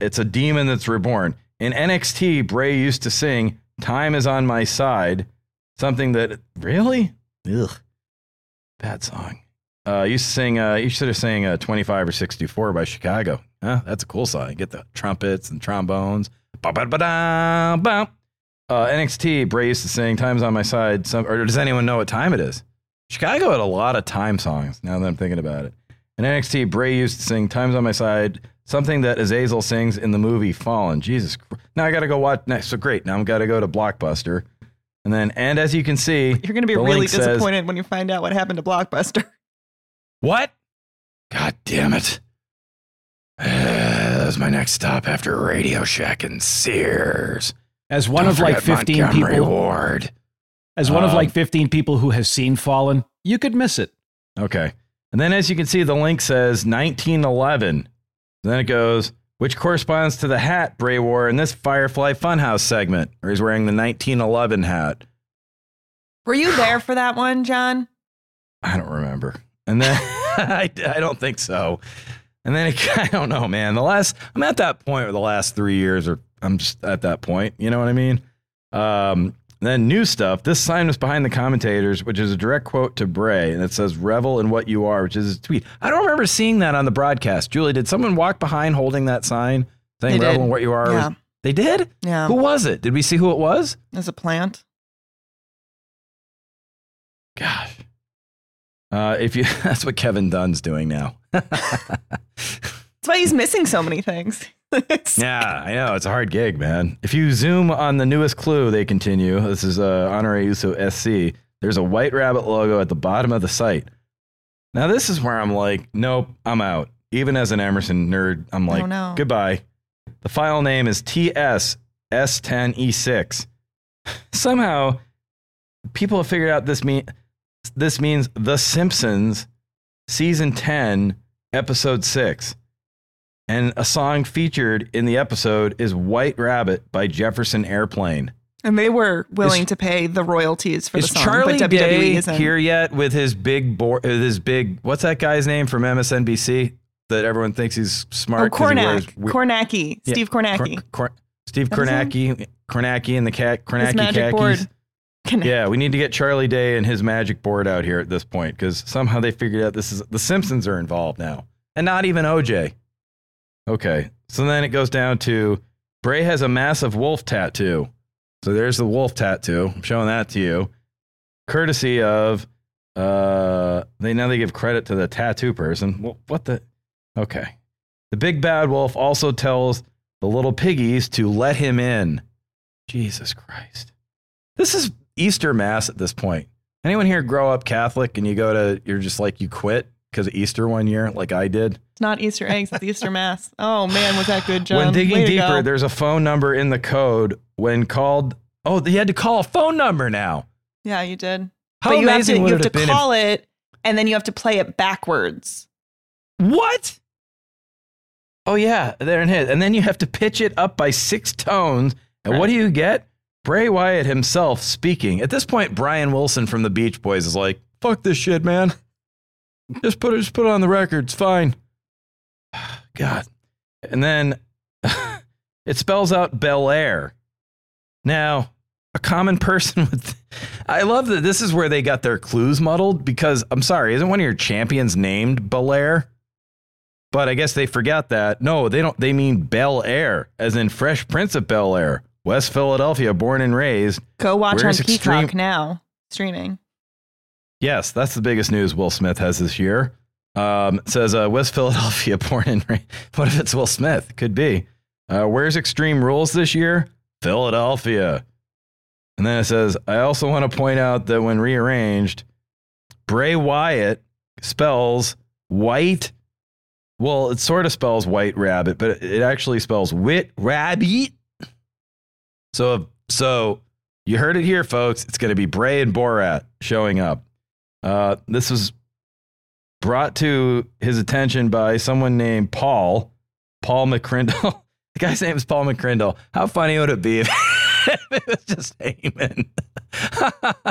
it's a demon that's reborn. In NXT, Bray used to sing "Time is on my side," something that really, ugh, bad song. Uh, used to sing. Uh, you should have sang uh, "25 or 64" by Chicago. Huh? That's a cool song. Get the trumpets and trombones. Ba-ba-ba-da-bum. Uh, NXT, Bray used to sing "Time's on my side." Some, or does anyone know what time it is? Chicago had a lot of time songs. Now that I'm thinking about it, in NXT, Bray used to sing "Time's on my side," something that Azazel sings in the movie Fallen. Jesus, now I got to go watch next. So great, now I'm got to go to Blockbuster, and then and as you can see, You're going to be really link says- disappointed when you find out what happened to Blockbuster. What? God damn it! that was my next stop after Radio Shack and Sears. as one Don't of like 15 Montgomery people Ward. As one of Um, like 15 people who has seen fallen you could miss it Okay. And then as you can see, the link says 1911. then it goes, which corresponds to the hat Bray wore in this Firefly Funhouse segment, where he's wearing the 1911 hat. Were you there for that one, Jon? I don't remember. And then I, I don't think so. And then it, I don't know, man. The last, I'm at that point where the last three years or I'm just at that point. You know what I mean? Um, then new stuff. This sign was behind the commentators, which is a direct quote to Bray, and it says "Revel in what you are," which is his tweet. I don't remember seeing that on the broadcast. Julie, did someone walk behind holding that sign saying "Revel in what you are"? Yeah. They did. Yeah. Who was it? Did we see who it was? As a plant. Gosh. Uh, if you, that's what Kevin Dunn's doing now. That's why he's missing so many things. Yeah, I know. It's a hard gig, man. If you zoom on the newest clue, they continue. This is uh, Honore Uso SC. There's a white rabbit logo at the bottom of the site. Now, this is where I'm like, nope, I'm out. Even as an Emerson nerd, I'm like, Oh, no. goodbye. The file name is TS S10E6. Somehow, people have figured out this mean this means The Simpsons, season 10, episode 6. And a song featured in the episode is White Rabbit by Jefferson Airplane. And they were willing Is- to pay the royalties for the song, Charlie but WWE Day isn't. here yet with his big board? Uh, his big what's that guy's name from MSNBC that everyone thinks he's smart? Oh, smart? 'cause he wears we- Kornacki, Yeah, Steve Kornacki. Kor- Kor- Steve That his name? Kornacki, Kornacki and the cat His magic khakis. board. Yeah, we need to get Charlie Day and his magic board out here at this point because somehow they figured out this is the Simpsons are involved now, and not even OJ. Okay, so then it goes down to Bray has a massive wolf tattoo. So there's the wolf tattoo. I'm showing that to you, courtesy of. Uh, they now they give credit to the tattoo person. What the? Okay, the big bad wolf also tells the little piggies to let him in. Jesus Christ. This is Easter Mass at this point. Anyone here grow up Catholic and you go to, you're just like, you quit because of Easter one year, like I did? It's not Easter eggs, it's Easter Mass. Oh man, was that good, Jon? when digging Way deeper, there's a phone number in the code. When called, oh, you had to call a phone number now. Yeah, you did. How but you have amazing to would you have to have been if- call it and then you have to play it backwards. What? Oh, yeah, there it is. And then you have to pitch it up by six tones. And what do you get? Bray Wyatt himself speaking. At this point, Brian Wilson from the Beach Boys is like, fuck this shit, man. Just put it, just put it on the record. It's fine. God. And then it spells out Bel Air. Now, a common person with. I love that this is where they got their clues muddled because I'm sorry, isn't one of your champions named Belair? But I guess they forgot that. No, they don't. They mean Bel Air, as in Fresh Prince of Bel Air, West Philadelphia, born and raised. Go watch Where's on Peacock Extreme- now, streaming. Yes, that's the biggest news Will Smith has this year. Um, says uh, West Philadelphia, born and raised. What if it's Will Smith? Could be. Uh, where's Extreme Rules this year? Philadelphia. And then it says, I also want to point out that when rearranged, Bray Wyatt spells white. Well, it sort of spells white rabbit, but it actually spells wit rabbit. So, so you heard it here, folks. It's going to be Bray and Borat showing up. Uh, this was brought to his attention by someone named Paul, Paul McCrindle. the guy's name is Paul McCrindle. How funny would it be if it was just Heyman?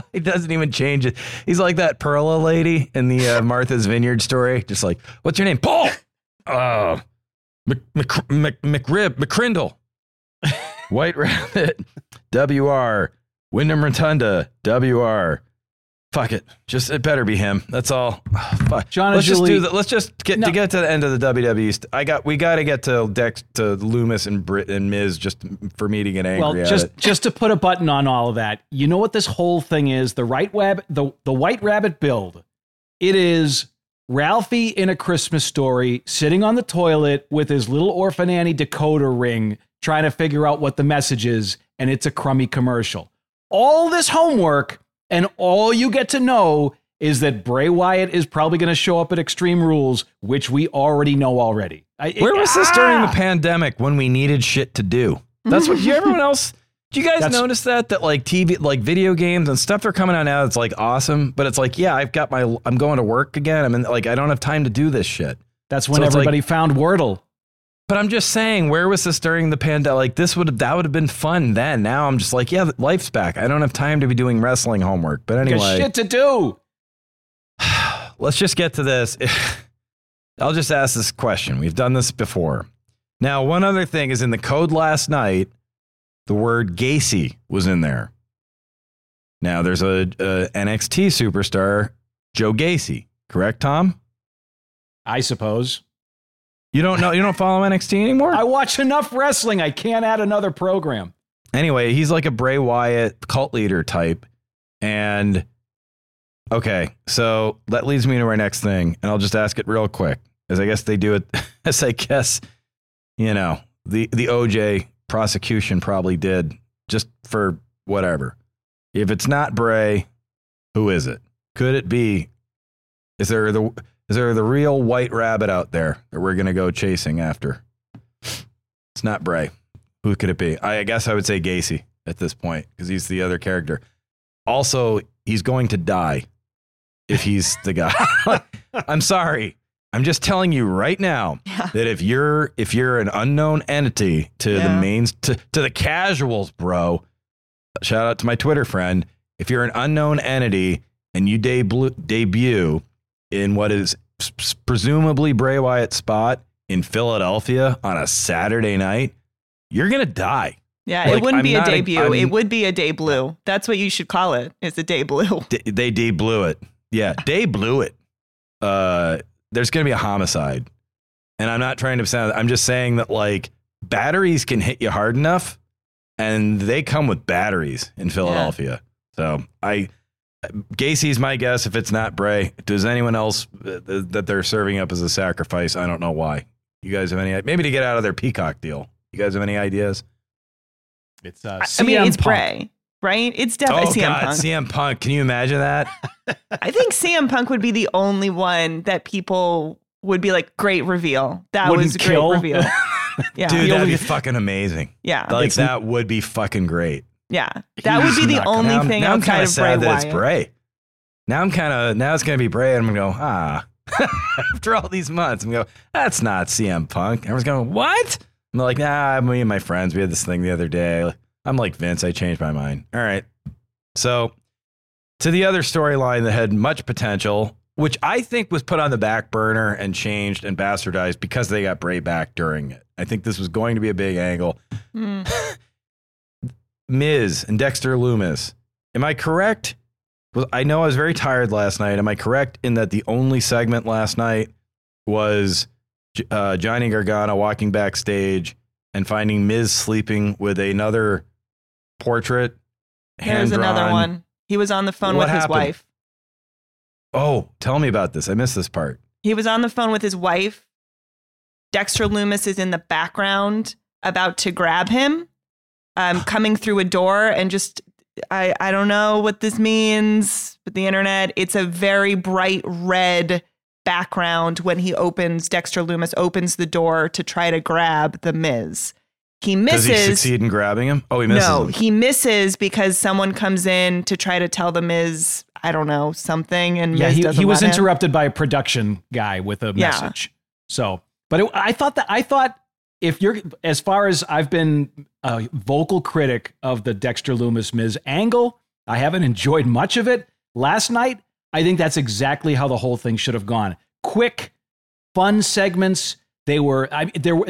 he doesn't even change it. He's like that Perla lady in the uh, Martha's Vineyard story. Just like, what's your name? Paul. Uh, Mc, Mc, Mc, McRib, McCrindle. White Rabbit, WR. Windham Rotunda, WR. Fuck it. Just it better be him. That's all. Fuck. Jon let's just Julie- do that. Let's just get No. to get to the end of the WWE. st- I got we got to get to Dex to Loomis and Brit and Miz just for me to get angry Well, just it. just to put a button on all of that, you know what this whole thing is? The right web, the the White Rabbit build. It is Ralphie in a Christmas story, sitting on the toilet with his little orphan Annie decoder ring, trying to figure out what the message is, and it's a crummy commercial. All this homework, and all you get to know is that Bray Wyatt is probably going to show up at Extreme Rules, which we already know already. I- Where was this during the Ah! pandemic when we needed shit to do? That's what. you everyone else. Do you guys That's- notice that that like TV, like video games and stuff are coming out now? It's like awesome, but it's like, yeah, I've got my. I'm going to work again. I'm in, like, I don't have time to do this shit. That's when So it's like- everybody found Wordle. But I'm just saying, where was this during the pandemic? Like this would have that would have been fun then. Now I'm just like, yeah, life's back. I don't have time to be doing wrestling homework. But Got anyway, shit to do. let's just get to this. I'll just ask this question. We've done this before. Now, one other thing is in the code last night, the word Gacy was in there. Now, there's a, a NXT superstar, Joe Gacy, correct, Tom? I suppose. You don't know, you don't follow NXT anymore? I watch enough wrestling. I can't add another program. anyway, he's like a Bray Wyatt cult leader type. And okay, so that leads me to our next thing, and I'll just ask it real quick, as I guess they do it. As I guess, you know, the the OJ prosecution probably did just for whatever. If it's not Bray, who is it? Could it be? Is there the is there the real white rabbit out there that we're gonna go chasing after? It's not Bray. Who could it be? I, guess I would say Gacy at this point because he's the other character. Also, he's going to die if he's the guy. I'm sorry. I'm just telling you right now Yeah. that if you're if you're an unknown entity to the Yeah. mains to, to the casuals, bro, shout out to my Twitter friend. If you're an unknown entity and you debut, debut in what is presumably Bray Wyatt's spot in Philadelphia on a Saturday night, you're gonna die. Yeah, Like, it wouldn't I'm be a not a- debut. It would be a day blue. That's what you should call it. It's a day blue. D- they day blew it. Yeah, day blew it. Uh, there's gonna be a homicide, and I'm not trying to sound. I'm just saying that like batteries can hit you hard enough, and they come with batteries in Philadelphia. So I, Gacy's my guess. If it's not Bray, does anyone else uh, that they're serving up as a sacrifice? I don't know why. You guys have any? Maybe to get out of their Peacock deal. You guys have any ideas? It's uh, I mean, it's Punk. Bray, right? It's definitely oh CM God, Punk. CM Punk. Can you imagine that? I think CM Punk would be the only one that people would be like, great reveal. That Wouldn't was a kill. great reveal. Yeah. Dude, that'd be fucking amazing. yeah. Like It's- that would be fucking great. Yeah. That would be the only now thing now I'm kinda of Bray that Wyatt. it's Bray. Now I'm kind of now it's gonna be Bray, and I'm gonna go ah. After all these months, I'm gonna go. That's not CM Punk. Everyone's going, what? I'm like, nah. Me and my friends, we had this thing the other day. I'm like Vince. I changed my mind. All right. So to the other storyline that had much potential, which I think was put on the back burner and changed and bastardized because they got Bray back during it. I think this was going to be a big angle. Mm. Miz and Dexter Lumis. Am I correct? Well, I know I was very tired last night. Am I correct in that the only segment last night was uh, Johnny Gargano walking backstage and finding Miz sleeping with another portrait? There's another one. He was on the phone What with his wife. Oh, tell me about this. I missed this part. He was on the phone with his wife. Dexter Lumis is in the background about to grab him, um, coming through a door and just I, I don't know what this means, but the internet, it's a very bright red background when he opens Dexter Lumis opens the door to try to grab the Miz. He misses. Does he succeed in grabbing him? Oh, he misses no, him. he misses because someone comes in to try to tell the Miz, I don't know, something, and Yeah, Miz he, doesn't he was let him. interrupted by a production guy with a Yeah. message. So, but it, I thought that I thought if you're as far as I've been a vocal critic of the Dexter Lumis Miz angle, I haven't enjoyed much of it. Last night, I think that's exactly how the whole thing should have gone. Quick, fun segments. They were I, there were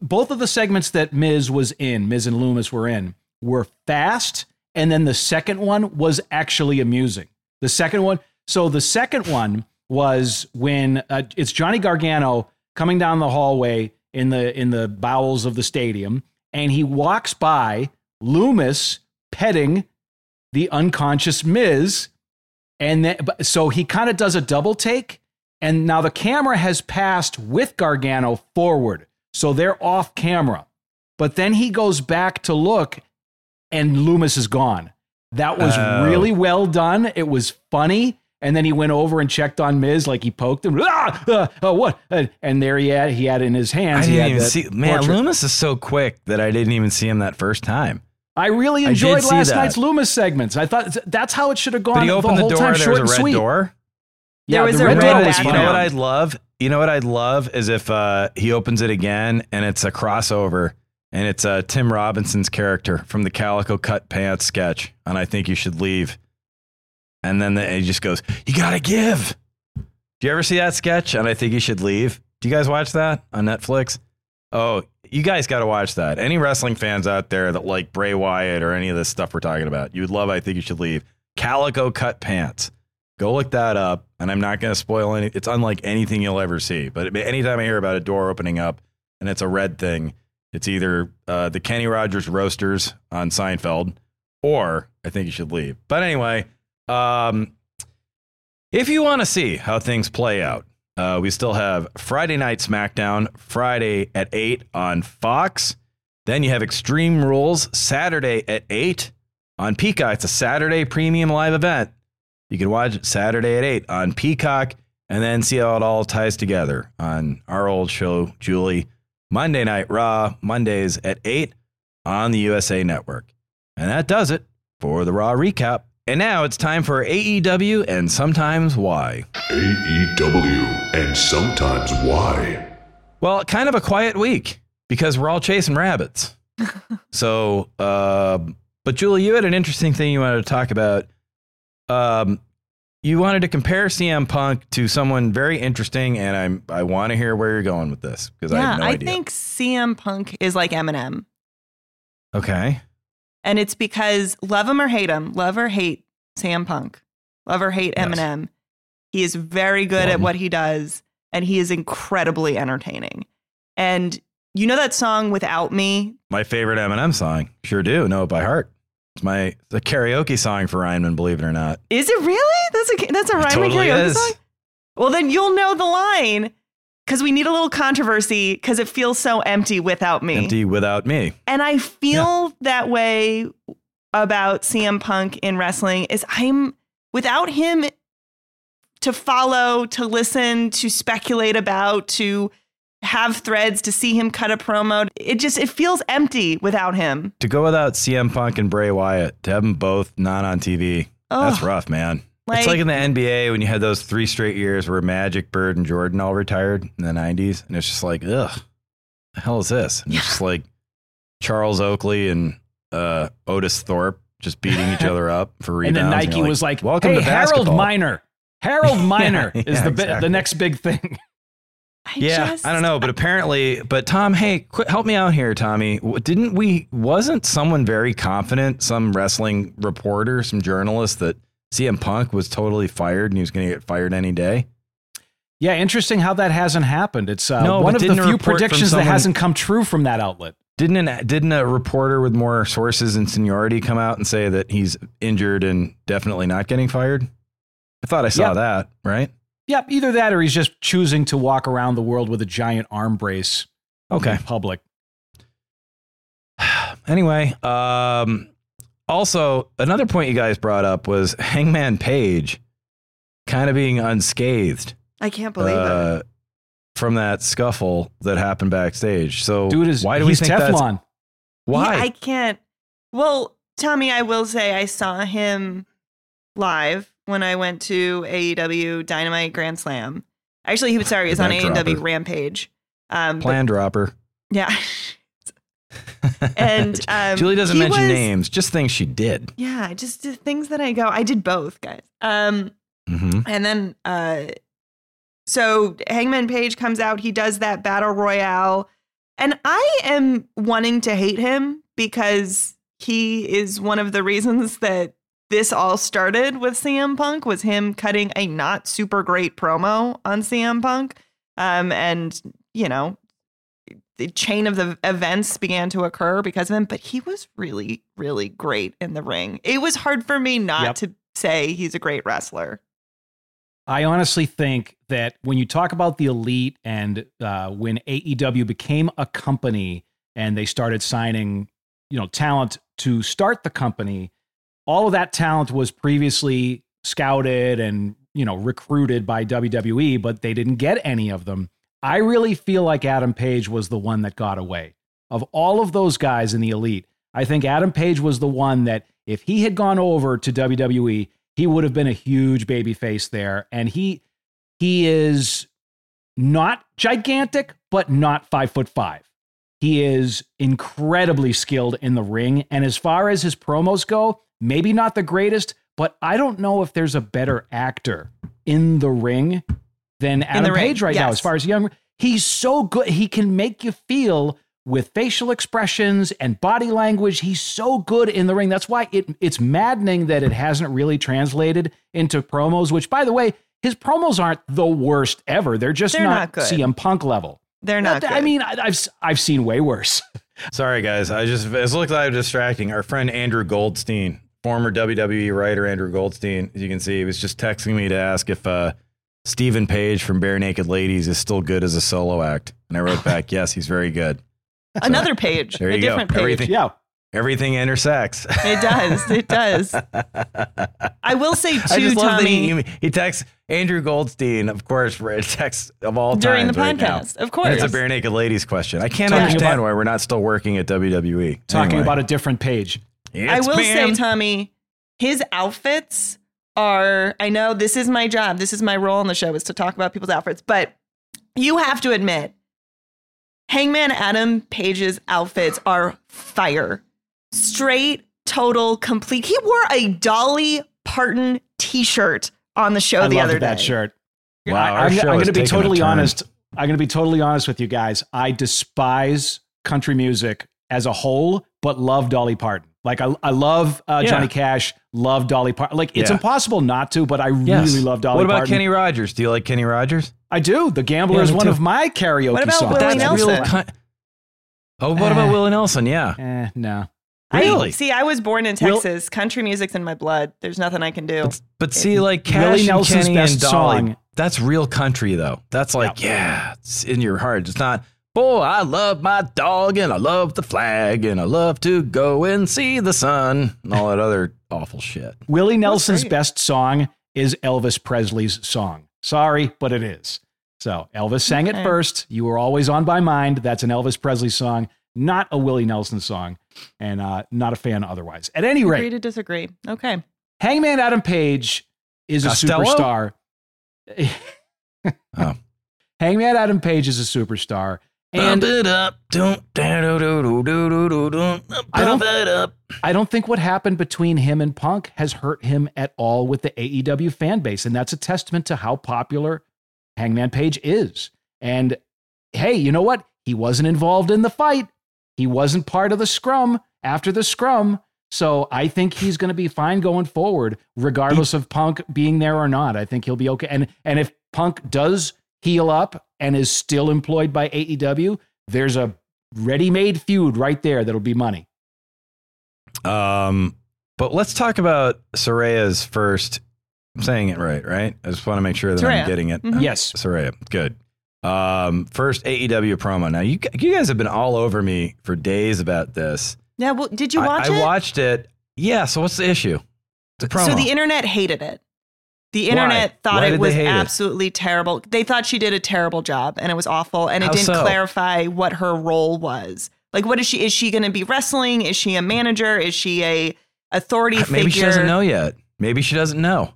both of the segments that Miz was in, Miz and Lumis were in, were fast, and then the second one was actually amusing. The second one, so the second one was when uh, it's Johnny Gargano coming down the hallway in the in the bowels of the stadium, and he walks by Lumis petting the unconscious Miz, and then, so he kind of does a double take, and now the camera has passed with Gargano forward, so they're off camera, but then he goes back to look, and Lumis is gone. That was Oh. really well done. It was funny. And then he went over and checked on Miz, like he poked him. Ah, uh, uh, what? Uh, and there he had, he had in his hands. he didn't had even see. Man, portrait. Lumis is so quick that I didn't even see him that first time. I really enjoyed see last night's Lumis segments. I thought that's how it should have gone But he the opened the, whole door. time, There short was a and red sweet. door. There was the a red red door door was You know what. I'd love? You know what I'd love is if uh, he opens it again and it's a crossover and it's uh, Tim Robinson's character from the Calico Cut Pants sketch and I think you should leave. And then the, he just goes, "You gotta give." Do you ever see that sketch? And I think you should leave. Do you guys watch that on Netflix? Oh, you guys got to watch that. Any wrestling fans out there that like Bray Wyatt or any of this stuff we're talking about, you would love. I think you should leave. Calico Cut Pants. Go look that up. And I'm not going to spoil any. It's unlike anything you'll ever see. But anytime I hear about a door opening up and it's a red thing, it's either uh, the Kenny Rogers roasters on Seinfeld or I think you should leave. But anyway, um, if you want to see how things play out, uh, we still have Friday Night SmackDown, Friday at 8 on Fox. Then you have Extreme Rules, Saturday at 8 on Peacock. It's a Saturday premium live event. You can watch it Saturday at 8 on Peacock and then see how it all ties together on our old show, Julie. Monday Night Raw, Mondays at 8 on the USA Network. And that does it for the Raw recap. And now it's time for AEW and sometimes why. AEW and sometimes why. Well, kind of a quiet week because we're all chasing rabbits. so, uh, but Julie, you had an interesting thing you wanted to talk about. Um, you wanted to compare CM Punk to someone very interesting, and I'm I want to hear where you're going with this because I have no I idea. think CM Punk is like Eminem. okay, And it's because love him or hate him, love or hate CM Punk, love or hate Yes. Eminem. He is very good Love at what he does and he is incredibly entertaining. And you know that song Without Me? my favorite Eminem song, sure do know it by heart. It's my the karaoke song for Rineman, believe it or not. Is it really? That's a that's a Rineman totally karaoke is. song? Well, then you'll know the line because we need a little controversy because it feels so empty without me. Empty without me. And I feel that way about CM Punk in wrestling is I'm without him to follow, to listen, to speculate about, to have threads, to see him cut a promo. It just it feels empty without him. To go without CM Punk and Bray Wyatt, to have them both not on TV, that's rough, man. Like- it's like in the NBA when you had those three straight years where Magic, Bird, and Jordan all retired in the 90s. And it's just like, ugh, the hell is this? And it's just like Charles Oakley and uh, Otis Thorpe just beating each other up for reasons. And then Nike was like, welcome "Hey, to Harold basketball." Miner, Harold Miner Yeah, is yeah, the bi- exactly. the next big thing." I Yeah, just, I don't know, but apparently, but Tom, hey, quit, help me out here, Tommy. Didn't we? Wasn't someone very confident, some wrestling reporter, some journalist, that CM Punk was totally fired and he was going to get fired any day? Yeah, interesting how that hasn't happened. It's uh, No, one of the few report from predictions that hasn't come true from that outlet. Didn't an, didn't a reporter with more sources and seniority come out and say that he's injured and definitely not getting fired? I thought I saw Yeah. that, right? Yep, either that or he's just choosing to walk around the world with a giant arm brace Okay. in public. Anyway, um, also another point you guys brought up was Hangman Page kind of being unscathed I can't believe it. uh, from that scuffle that happened backstage. So Dude is why do we he's think that's Teflon. why? Yeah, I can't. Well, Tommy, I will say I saw him live when I went to AEW Dynamite Grand Slam. Actually, he was sorry, he was on Event AEW. Rampage. Um, but- Plan dropper. yeah. and um, Julie doesn't mention was- names, just things she did. Yeah, just things that I go. I did both, guys. Um, hmm and then uh so Hangman Page comes out, he does that battle royale, and I am wanting to hate him because he is one of the reasons that this all started with CM Punk was him cutting a not super great promo on CM Punk. Um and you know, the chain of the events began to occur because of him, but he was really, really great in the ring. It was hard for me not Yep. to say he's a great wrestler. I honestly think that when you talk about the elite and uh, when AEW became a company and they started signing, you know, talent to start the company, all of that talent was previously scouted and you know recruited by WWE, but they didn't get any of them. I really feel like Adam Page was the one that got away. Of all of those guys in the elite, I think Adam Page was the one that if he had gone over to WWE, he would have been a huge baby face there. And he he is not gigantic, but not five foot five. He is incredibly skilled in the ring. And as far as his promos go, maybe not the greatest, but I don't know if there's a better actor in the ring than Adam the Page right now. As far as young, he's so good. He can make you feel with facial expressions and body language. He's so good in the ring. That's why it it's maddening that it hasn't really translated into promos. Which, by the way, his promos aren't the worst ever. They're just They're not, not good. CM Punk level. They're not. I good. mean, I, I've I've seen way worse. Sorry, guys. I just it looked like distracting. Our friend Andrew Goldstein, former WWE writer Andrew Goldstein, as you can see, he was just texting me to ask if uh, Steven Page from Barenaked Ladies is still good as a solo act, and I wrote back, "Yes, he's very good." another page, There a you go. different page. Everything- yeah. Everything intersects. It does. It does. I will say too, I just love that Tommy. he, he texts Andrew Goldstein, of course, for a text of all time. During the times right now. podcast, of And course. it's a Barenaked Ladies question. I can't Talking understand about- why we're not still working at WWE. Talking Anyway. about a different page. I It's will say, Tommy, his outfits are. I know this is my job. This is my role on the show is to talk about people's outfits, but you have to admit, Hangman Adam Page's outfits are fire. Straight total complete. He wore a Dolly Parton T-shirt on the show I the other day. that shirt. Wow, I, our am going to be totally honest. I'm going to be totally honest with you guys. I despise country music as a whole, but love Dolly Parton. Like I, I love uh, Yeah. Johnny Cash, love Dolly Parton. Like it's Yeah. impossible not to, but I Yes. really love Dolly What about Parton. Kenny Rogers? Do you like Kenny Rogers? I do. The Gambler Yeah, is one too. of my karaoke What about songs. Willie That's real Nelson? Oh, what about Eh. Willie Nelson? Yeah. Eh, no. Really? I, see, I was born in Will- Texas. Country music's in my blood. There's nothing I can do. But, but see, like Cash Willie and Nelson's Kenny best and Dolly, song- that's real country though. That's like, yeah, it's in your heart. It's not, boy, I love my dog and I love the flag and I love to go and see the sun and all that other awful shit. Willie Nelson's best song is Elvis Presley's song. Sorry, but it is. So Elvis sang it first. You were always on my mind. That's an Elvis Presley song, not a Willie Nelson song, and uh, not a fan otherwise. At any rate, Agree rate, to disagree. Okay. Hangman Adam Page is a superstar. Oh. Hangman Adam Page is a superstar. And Bump it up, don't, I don't- it up. I don't think what happened between him and Punk has hurt him at all with the AEW fan base. And that's a testament to how popular Hangman Page is. And hey, you know what? He wasn't involved in the fight, he wasn't part of the scrum after the scrum. So I think he's going to be fine going forward, regardless of Punk being there or not. I think he'll be okay. And and if Punk does heal up and is still employed by AEW, there's a ready-made feud right there that'll be money. Um, but let's talk about Saraya's first. I'm saying it right, right? I just want to make sure that Saraya. I'm getting it. Mhm. Yes. Saraya, good. Um, first AEW promo. Now you you guys have been all over me for days about this. Yeah. Well, did you watch I, it? I watched it. Yeah. So what's the issue? The promo. So the internet hated it. The internet thought Why it was hate it? absolutely terrible. They thought she did a terrible job and it was awful and it How didn't so? clarify what her role was. Like what is she is she going to be wrestling? Is she a manager? Is she a authority figure? Maybe she doesn't know yet. Maybe she doesn't know.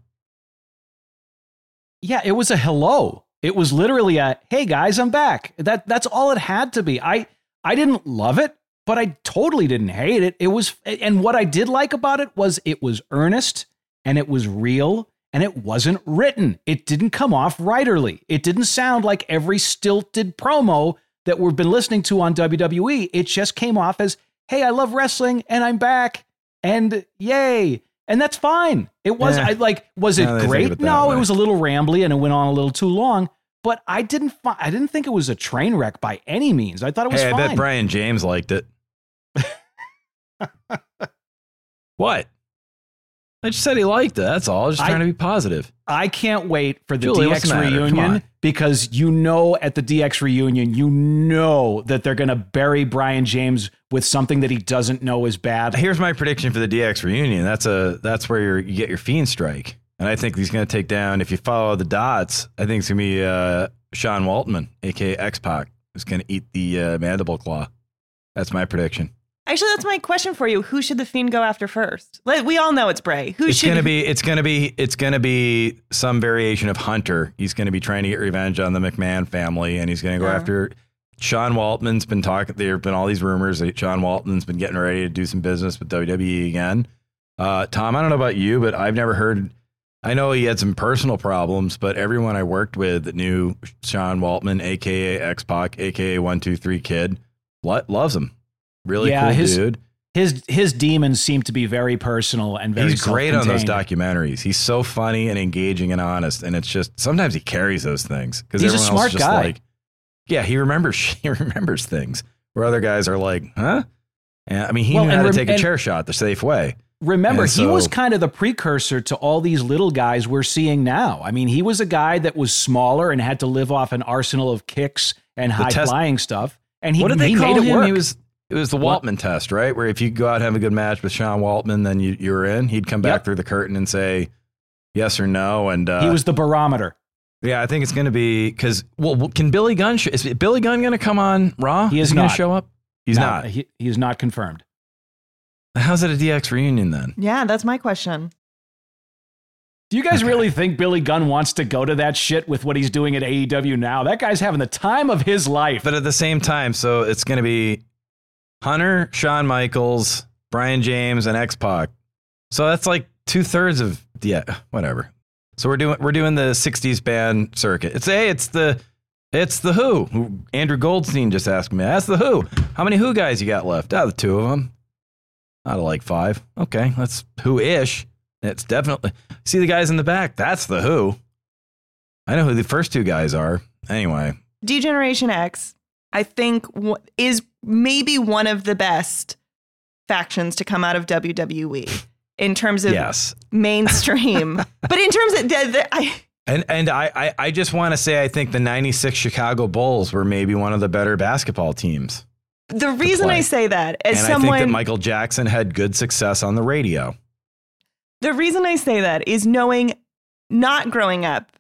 Yeah, it was a hello. It was literally a hey guys, I'm back. That that's all it had to be. I I didn't love it, but I totally didn't hate it. It was and what I did like about it was it was earnest and it was real and it wasn't written. It didn't come off writerly. It didn't sound like every stilted promo that we've been listening to on WWE. It just came off as, "Hey, I love wrestling and I'm back." And yay. And that's fine. It was. I like was it Now that I think of great? it No, way. it was a little rambly and it went on a little too long. But I didn't fi- I didn't think it was a train wreck by any means. I thought it was Hey, I bet Brian James liked it. what? I just said he liked it. That's all. I was just I- trying to be positive. I can't wait for the Julie, DX the reunion because you know at the DX reunion, you know that they're going to bury Brian James with something that he doesn't know is bad. Here's my prediction for the DX reunion. That's a that's where you're, you get your fiend strike, and I think he's going to take down. If you follow the dots, I think it's going to be uh, Sean Waltman, aka X Pac, who's going to eat the uh, mandible claw. That's my prediction. Actually, that's my question for you. Who should the fiend go after first? Like, we all know it's Bray. Who It's should going to be it's going to be it's going to be some variation of Hunter. He's going to be trying to get revenge on the McMahon family, and he's going to go after. Sean Waltman's been talking. There have been all these rumors that Sean Waltman's been getting ready to do some business with WWE again. Uh, Tom, I don't know about you, but I've never heard. I know he had some personal problems, but everyone I worked with that knew Sean Waltman, aka X Pac, aka One Two Three Kid, lo- loves him. Really Yeah, cool his- dude. His his demons seem to be very personal and very He's great on those documentaries. He's so funny and engaging and honest, and it's just sometimes he carries those things because He's a smart guy. like, yeah, he remembers he remembers things where other guys are like, huh? And I mean, he Well, knew how to take a chair shot the safe way. Remember, And he was kind of the precursor to all these little guys we're seeing now. I mean, he was a guy that was smaller and had to live off an arsenal of kicks and high test- flying stuff. And he, what did they he call made it him? work. He was it was the What? Waltman test, right? Where if you go out and have a good match with Sean Waltman, then you you were in. He'd come back Yep. through the curtain and say yes or no, and uh, he was the barometer. yeah, I think it's going to be because well, can Billy Gunn sh- is Billy Gunn going to come on Raw? He is he going to show up? He's No, not. He, he is not confirmed. How's it a DX reunion then? Yeah, that's my question. Do you guys Okay. really think Billy Gunn wants to go to that shit with what he's doing at AEW now? That guy's having the time of his life. But at the same time, so it's going to be Hunter, Shawn Michaels, Brian James, and X Pac. So that's like two thirds of yeah, whatever. So we're doing we're doing the '60s band circuit. It's hey, it's the it's the Who. Andrew Goldstein just asked me. That's the Who. How many Who guys you got left? Out Ah, the two of them. Out of like five. Okay, that's Who-ish. It's definitely see the guys in the back. That's the Who. I know who the first two guys are. Anyway, Degeneration X, I think, is maybe one of the best factions to come out of WWE in terms of yes. mainstream. but in terms of, the, the, I, And and I I, I just want to say I think the '96 Chicago Bulls were maybe one of the better basketball teams. the reason. I say that as and someone, I think that Michael Jackson had good success on the radio. the reason I say that is knowing, not growing up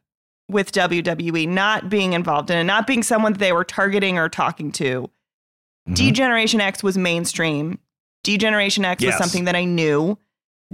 with WWE, not being involved in it, not being someone that they were targeting or talking to. Mhm. D-Generation X was mainstream. D-Generation X was something that I knew.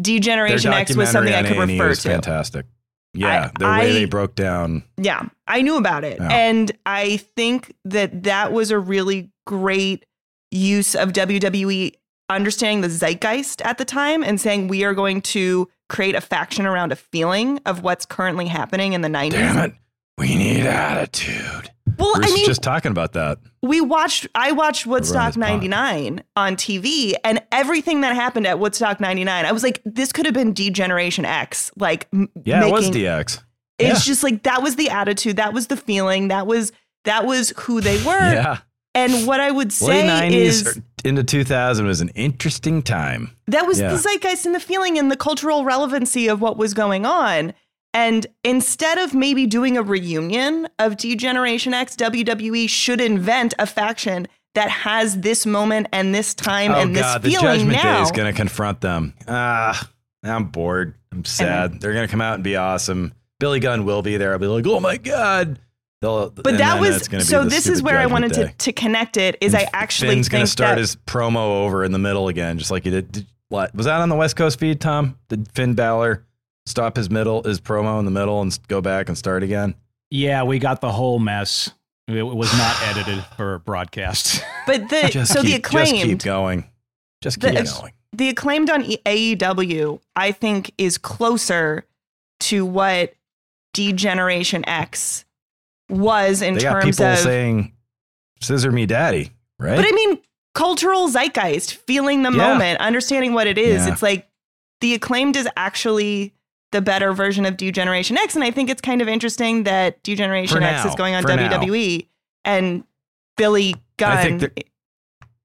D-Generation X was something I could A&E refer was to. Fantastic. Yeah, I- the way I- they broke down. Yeah, I knew about it. Yeah. And I think that that was a really great use of WWE understanding the zeitgeist at the time and saying we are going to create a faction around a feeling of what's currently happening in the 90s. Damn it, we need attitude. Well, Bruce I mean, just talking about that. we watched I watched Woodstock 99 on TV and everything that happened at Woodstock 99 I was like this could have been D-Generation X like Yeah, making, it was DX. it's yeah. just like that was the attitude that was the feeling that was that was who they were Yeah, and what I would say '90s is into 2000 was an interesting time. that was yeah. the zeitgeist and the feeling and the cultural relevancy of what was going on and instead of maybe doing a reunion of D-Generation X WWE should invent a faction that has this moment and this time oh and this God, the feeling Judgment now Day is going to confront them. Ah, I'm bored. I'm sad. They're going to come out and be awesome. Billy Gunn will be there. I'll be like, oh my God. They'll, But that then was gonna be so. This is where I wanted Day. to, to connect it. Is I And actually Finn's gonna start that his promo over in the middle again, just like he did. did what, was that on the West Coast feed, Tom? Did Finn Balor stop his middle, his promo in the middle, and go back and start again? Yeah, we got the whole mess. It was not edited for broadcast. But the Just so the keep, just keep going. Just keep ex- going. the acclaimed on E- AEW, I think is closer to what D-Generation X was in They got people of. saying, "Scissor me, daddy." Right? but I mean, cultural zeitgeist, feeling the Yeah. moment, understanding what it is. Yeah. It's like the acclaimed is actually the better version of D-Generation X, and I think it's kind of interesting that D-Generation X is going on For now. WWE, and Billy Gunn that-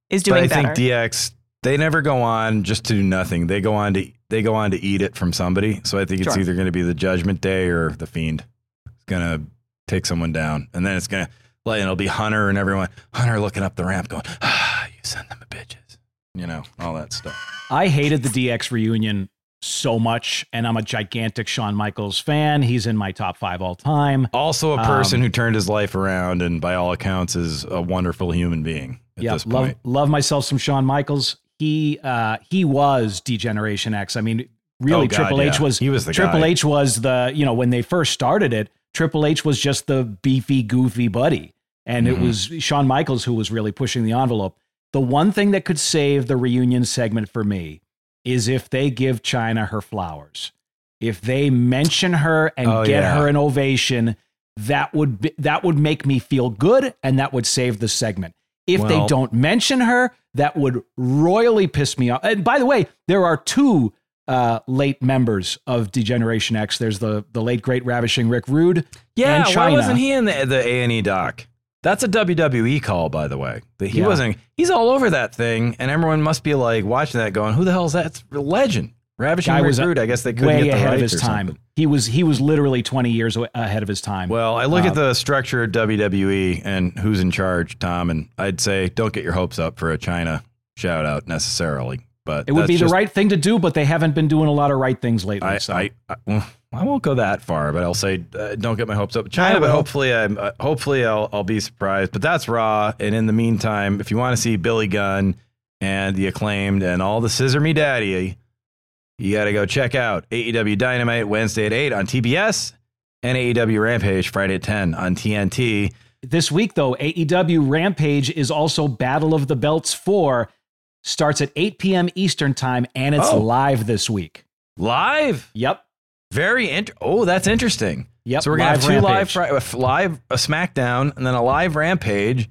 is but doing I better. think DX they never go on just to do nothing. They go on to they go on to eat it from somebody. So I think it's Sure. either going to be the Judgment Day or the Fiend. It's going to take someone down, and then it's going to like and it'll be Hunter and everyone. Hunter looking up the ramp, going, "Ah, you send them the bitches," you know, all that stuff. I hated the DX reunion so much, and I'm a gigantic Shawn Michaels fan. He's in my top five all time. Also, a person Um, who turned his life around, and by all accounts, is a wonderful human being at yeah, this love point. love myself some Shawn Michaels. He uh, he was D-Generation X. I mean, really, Oh, God, Triple H yeah. was He was the Triple guy. H was the you know when they first started it. Triple H was just the beefy, goofy buddy, and it Mhm. was Shawn Michaels who was really pushing the envelope. The one thing that could save the reunion segment for me is if they give Chyna her flowers. If they mention her and Oh, get yeah. her an ovation, that would be, that would make me feel good, and that would save the segment. If they don't mention her, that would royally piss me off. And by the way, there are two uh, late members of D-Generation X. There's the the late great ravishing Rick Rude. Yeah, and why wasn't he in the the A and E doc? That's a WWE call, by the way. That he Yeah. wasn't. He's all over that thing, and everyone must be like watching that, going, "Who the hell's that? It's a legend." Ravishing Guy Rick was Rude. I guess they couldn't way get the ahead of his time. something. He was he was literally 20 years ahead of his time. Well, I look Uh, at the structure of WWE and who's in charge, Tom, and I'd say don't get your hopes up for a Chyna shout out necessarily. But it would that's be the right thing to do, but they haven't been doing a lot of right things lately. I, so. I, I, I won't go that far, but I'll say uh, don't get my hopes up. Chyna, but hopefully, I'm, uh, hopefully I'll, I'll be surprised. But that's Raw. And in the meantime, if you want to see Billy Gunn and the acclaimed and all the Scissor Me Daddy, you got to go check out AEW Dynamite Wednesday at eight on TBS and AEW Rampage Friday at ten on TNT. This week, though, AEW Rampage is also Battle of the Belts 4. Starts at 8 p.m. Eastern time, and it's Oh. live this week. Live. Yep. Very int- Oh, that's interesting. Yep, So we're gonna live have two live, Rampage. fri- a f- live a SmackDown, and then a live Rampage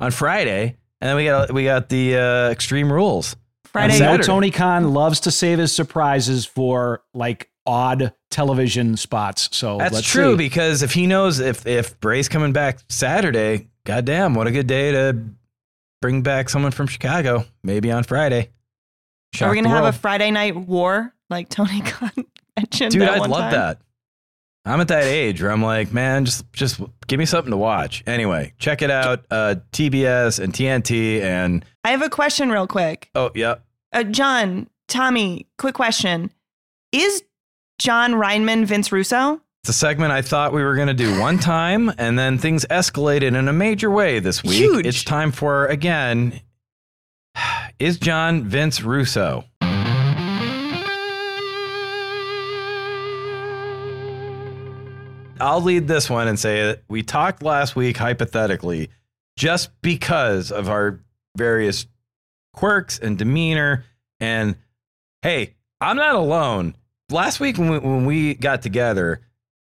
on Friday, and then we got we got the uh, Extreme Rules. Friday. I know Tony Khan loves to save his surprises for like odd television spots. So That's let's true see. because if he knows if if Bray's coming back Saturday, goddamn, what a good day to bring back someone from Chicago. Maybe on Friday. Are we gonna have world. a Friday night war like Tony Khan mentioned? dude? that I'd love time? that. I'm at that age where I'm like, man, just just give me something to watch. Anyway, check it out. Uh, TBS and TNT and I have a question, real quick. oh yeah, Uh, Jon, Tommy, quick question: Is Jon Rineman Vince Russo? It's a segment I thought we were gonna do one time, and then things escalated in a major way this week. Huge. It's time for again. Is Jon Vince Russo? I'll lead this one and say that we talked last week hypothetically, just because of our various quirks and demeanor. And hey, I'm not alone. Last week when we, when we got together,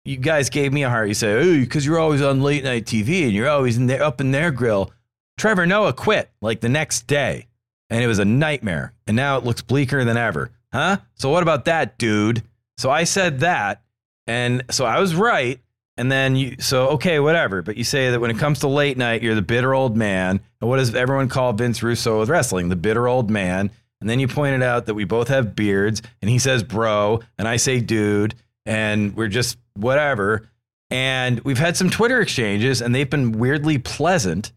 you guys gave me a heart. You say, "Oh, because you're always on late night TV and you're always in there, up in their grill." Trevor Noah quit like the next day, and it was a nightmare. And now it looks bleaker than ever, huh? So what about that, dude? So I said that, and so I was right. And then you, so okay, whatever. But you say that when it comes to late night, you're the bitter old man. And what does everyone call Vince Russo with wrestling? The bitter old man. And then you pointed out that we both have beards, and he says bro, and I say dude, and we're just whatever. And we've had some Twitter exchanges, and they've been weirdly pleasant.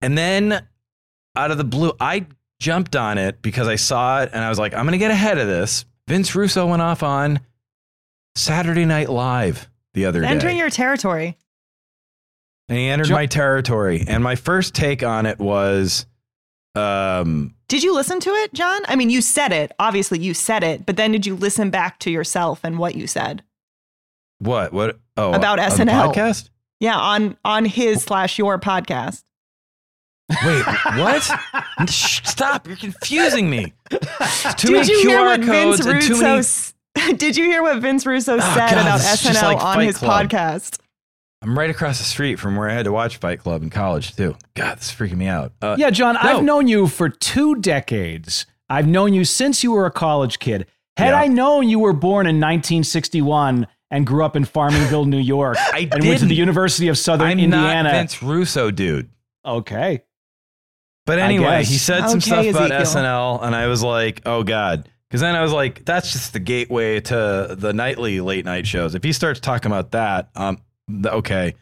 And then out of the blue, I jumped on it because I saw it, and I was like, I'm going to get ahead of this. Vince Russo went off on Saturday Night Live the other day. Entering your territory. and he entered Jo- my territory. And my first take on it was um, Did you listen to it, Jon? I mean, you said it. Obviously, you said it. But then, did you listen back to yourself and what you said? What? What? Oh, About on the SNL. podcast? Yeah, on on his slash your podcast. Wait, what? Stop! You're confusing me. Too did many you hear QR what codes Vince and too Russo? many. Did you hear what Vince Russo Oh, said God, about this is just SNL like on Fight his Club. podcast? I'm right across the street from where I had to watch Fight Club in college too. God, this is freaking me out. Uh, Yeah, Jon, No. I've known you for two decades. I've known you since you were a college kid. Had Yeah. I known you were born in 1961 and grew up in Farmingville, New York, I and went to the University of Southern I'm Indiana. not Vince Russo, dude. Okay. But anyway, he said some Okay, stuff about Ezekiel. SNL, and I was like, oh God. Because then I was like, that's just the gateway to the nightly late night shows. If he starts talking about that, um, okay.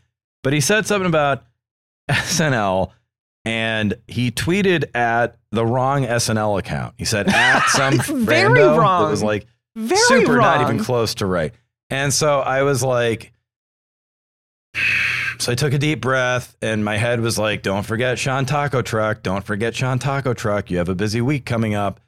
But he said something about SNL, and he tweeted at the wrong SNL account. He said at some Very rando wrong. that was like Very super, wrong. not even close to right. And so I was like, so I took a deep breath, and my head was like, "Don't forget Sean Taco Truck. Don't forget Sean Taco Truck. You have a busy week coming up."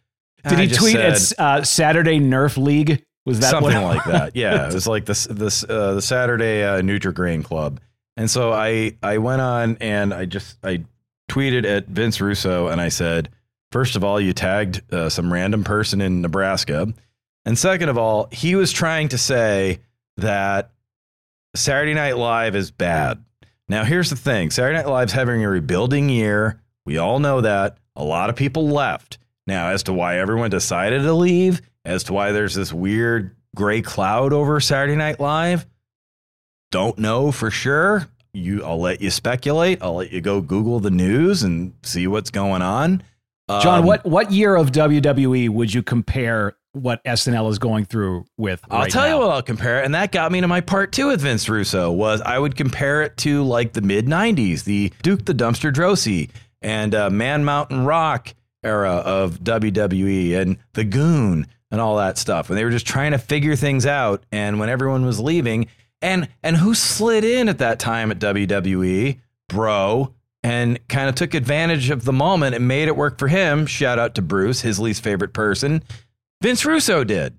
And Did I he tweet said it's uh, Saturday Nerf League? Was that something like that? Yeah, it was like this this uh, the Saturday uh, Nutrigrain Club. And so I I went on and I just I tweeted at Vince Russo and I said, first of all, you tagged uh, some random person in Nebraska, and second of all, he was trying to say that Saturday Night Live is bad. Now, here's the thing Saturday Night Live's having a rebuilding year. We all know that. A lot of people left. Now, as to why everyone decided to leave, as to why there's this weird gray cloud over Saturday Night Live, don't know for sure. You, I'll let you speculate. I'll let you go Google the news and see what's going on. Jon, Um, what, what year of WWE would you compare what SNL is going through with? I'll right tell you what I'll compare it, and that got me to my part two with Vince Russo was I would compare it to like the mid '90s, the Duke the Dumpster Droese and uh, Man Mountain Rock era of WWE and the Goon and all that stuff, and they were just trying to figure things out, and when everyone was leaving, and and who slid in at that time at WWE, bro. And kind of took advantage of the moment and made it work for him. Shout out to Bruce, his least favorite person. Vince Russo did.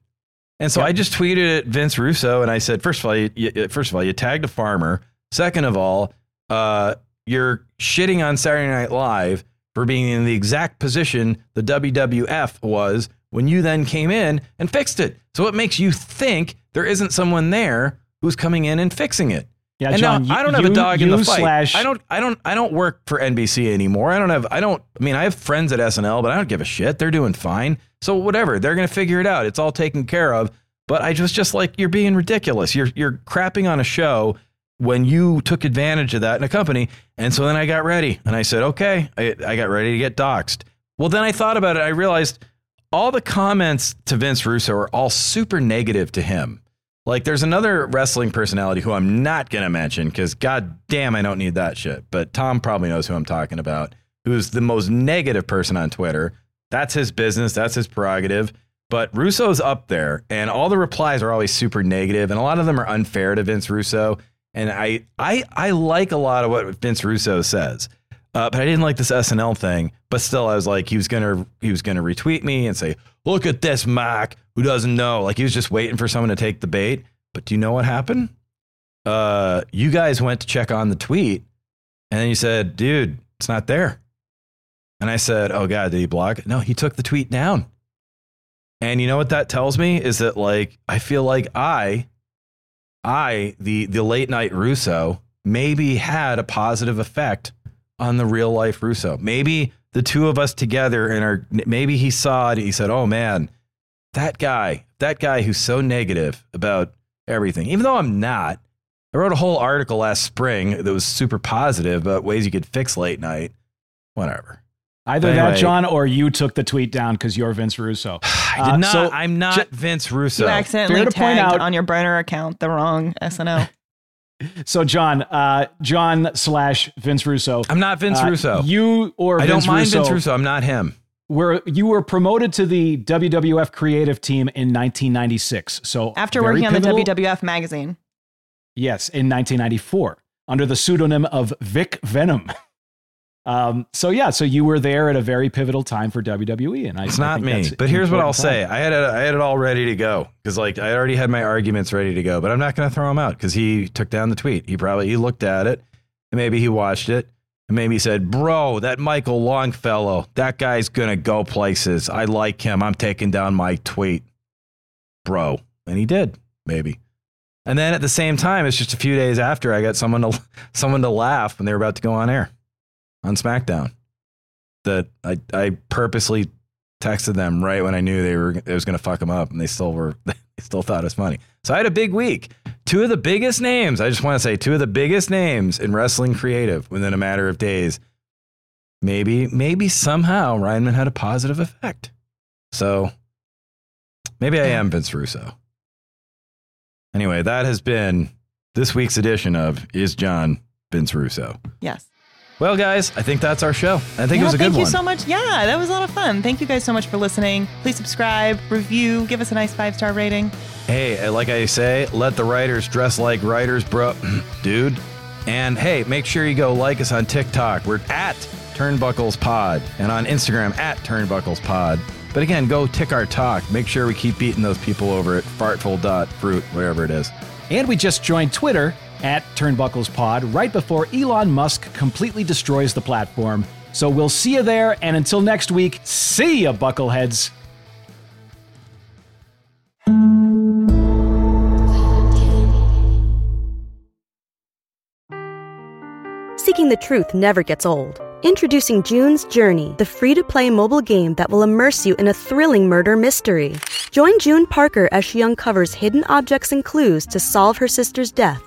And so I just tweeted at Vince Russo and I said, first of all, you, you, first of all, you tagged a farmer. Second of all, uh, you're shitting on Saturday Night Live for being in the exact position the WWF was when you then came in and fixed it. So what makes you think there isn't someone there who's coming in and fixing it? Yeah, and Jon, now, I don't have you- a dog in the fight. slash- I don't. I don't. I don't work for NBC anymore. I don't have. I don't. I mean, I have friends at SNL, but I don't give a shit. They're doing fine. So whatever. They're gonna figure it out. It's all taken care of. But I was just like, you're being ridiculous. You're you're crapping on a show when you took advantage of that in a company. And so then I got ready and I said, okay, I, I got ready to get doxxed. Well, then I thought about it. I realized all the comments to Vince Russo are all super negative to him. Like there's another wrestling personality who I'm not going to mention because god damn, I don't need that shit. But Tom probably knows who I'm talking about, who's the most negative person on Twitter. That's his business. That's his prerogative. But Russo's up there, and all the replies are always super negative, and a lot of them are unfair to Vince Russo. And I, I, I like a lot of what Vince Russo says, uh, but I didn't like this SNL thing. But still, I was like, he was gonna, he was gonna retweet me and say, "Look at this Mac, who doesn't know." Like he was just waiting for someone to take the bait. But do you know what happened? Uh, you guys went to check on the tweet, and then you said, "Dude, it's not there." And I said, "Oh God, did he block it?" No, he took the tweet down. And you know what that tells me is that like I feel like I, I the the late night Russo maybe had a positive effect on the real life Russo. Maybe the two of us together and our maybe he saw it. He said, "Oh man, that guy, that guy who's so negative about everything." Even though I'm not, I wrote a whole article last spring that was super positive about ways you could fix late night. Whatever. Either But that. Jon, or you took the tweet down because you're Vince Russo. I did Uh, not. so I'm not ju- Vince Russo. You accidentally Fair point tagged out- on your burner account the wrong SNL. So Jon, uh, Jon slash Vince Russo. I'm not Vince uh, Russo. You or I Vince don't mind Russo, Vince Russo. I'm not him. Were you were promoted to the WWF creative team in 1996. So After very working on the WWF magazine. Yes, in 1994 under the pseudonym of Vic Venom. Um, so yeah, so you were there at a very pivotal time for WWE, and I, It's not think me. But here's what I'll important say. I had it, I had it all ready to go because like I already had my arguments ready to go. But I'm not going to throw him out because he took down the tweet. He probably he looked at it, and maybe he watched it, and maybe he said, "Bro, that Michael Longfellow, that guy's gonna go places. I like him. I'm taking down my tweet, bro." And he did, maybe. And then at the same time, it's just a few days after I got someone to someone to laugh when they were about to go on air on SmackDown. That I I purposely texted them right when I knew they were it was going to fuck them up, and they still were they still thought it was funny. So I had a big week. Two of the biggest names. I just want to say two of the biggest names in wrestling creative within a matter of days. Maybe maybe somehow Rineman had a positive effect. So maybe I am Vince Russo. Anyway, that has been this week's edition of Is Jon Vince Russo. Yes. Well, guys, I think that's our show. I think it was a good one. thank you so much. Yeah, that was a lot of fun. Thank you guys so much for listening. Please subscribe, review, give us a nice five star rating. Hey, uh, like I say, let the writers dress like writers, bro, dude. And hey, make sure you go like us on TikTok. We're at Turnbuckles Pod and on Instagram at Turnbuckles Pod. But again, go tick our talk. Make sure we keep beating those people over at fartful.fruit, wherever it is. And we just joined Twitter at Turnbuckles Pod right before Elon Musk completely destroys the platform. So we'll see you there. And until next week, see ya, Buckleheads. Seeking the truth never gets old. Introducing June's Journey, the free to play mobile game that will immerse you in a thrilling murder mystery. Join June Parker as she uncovers hidden objects and clues to solve her sister's death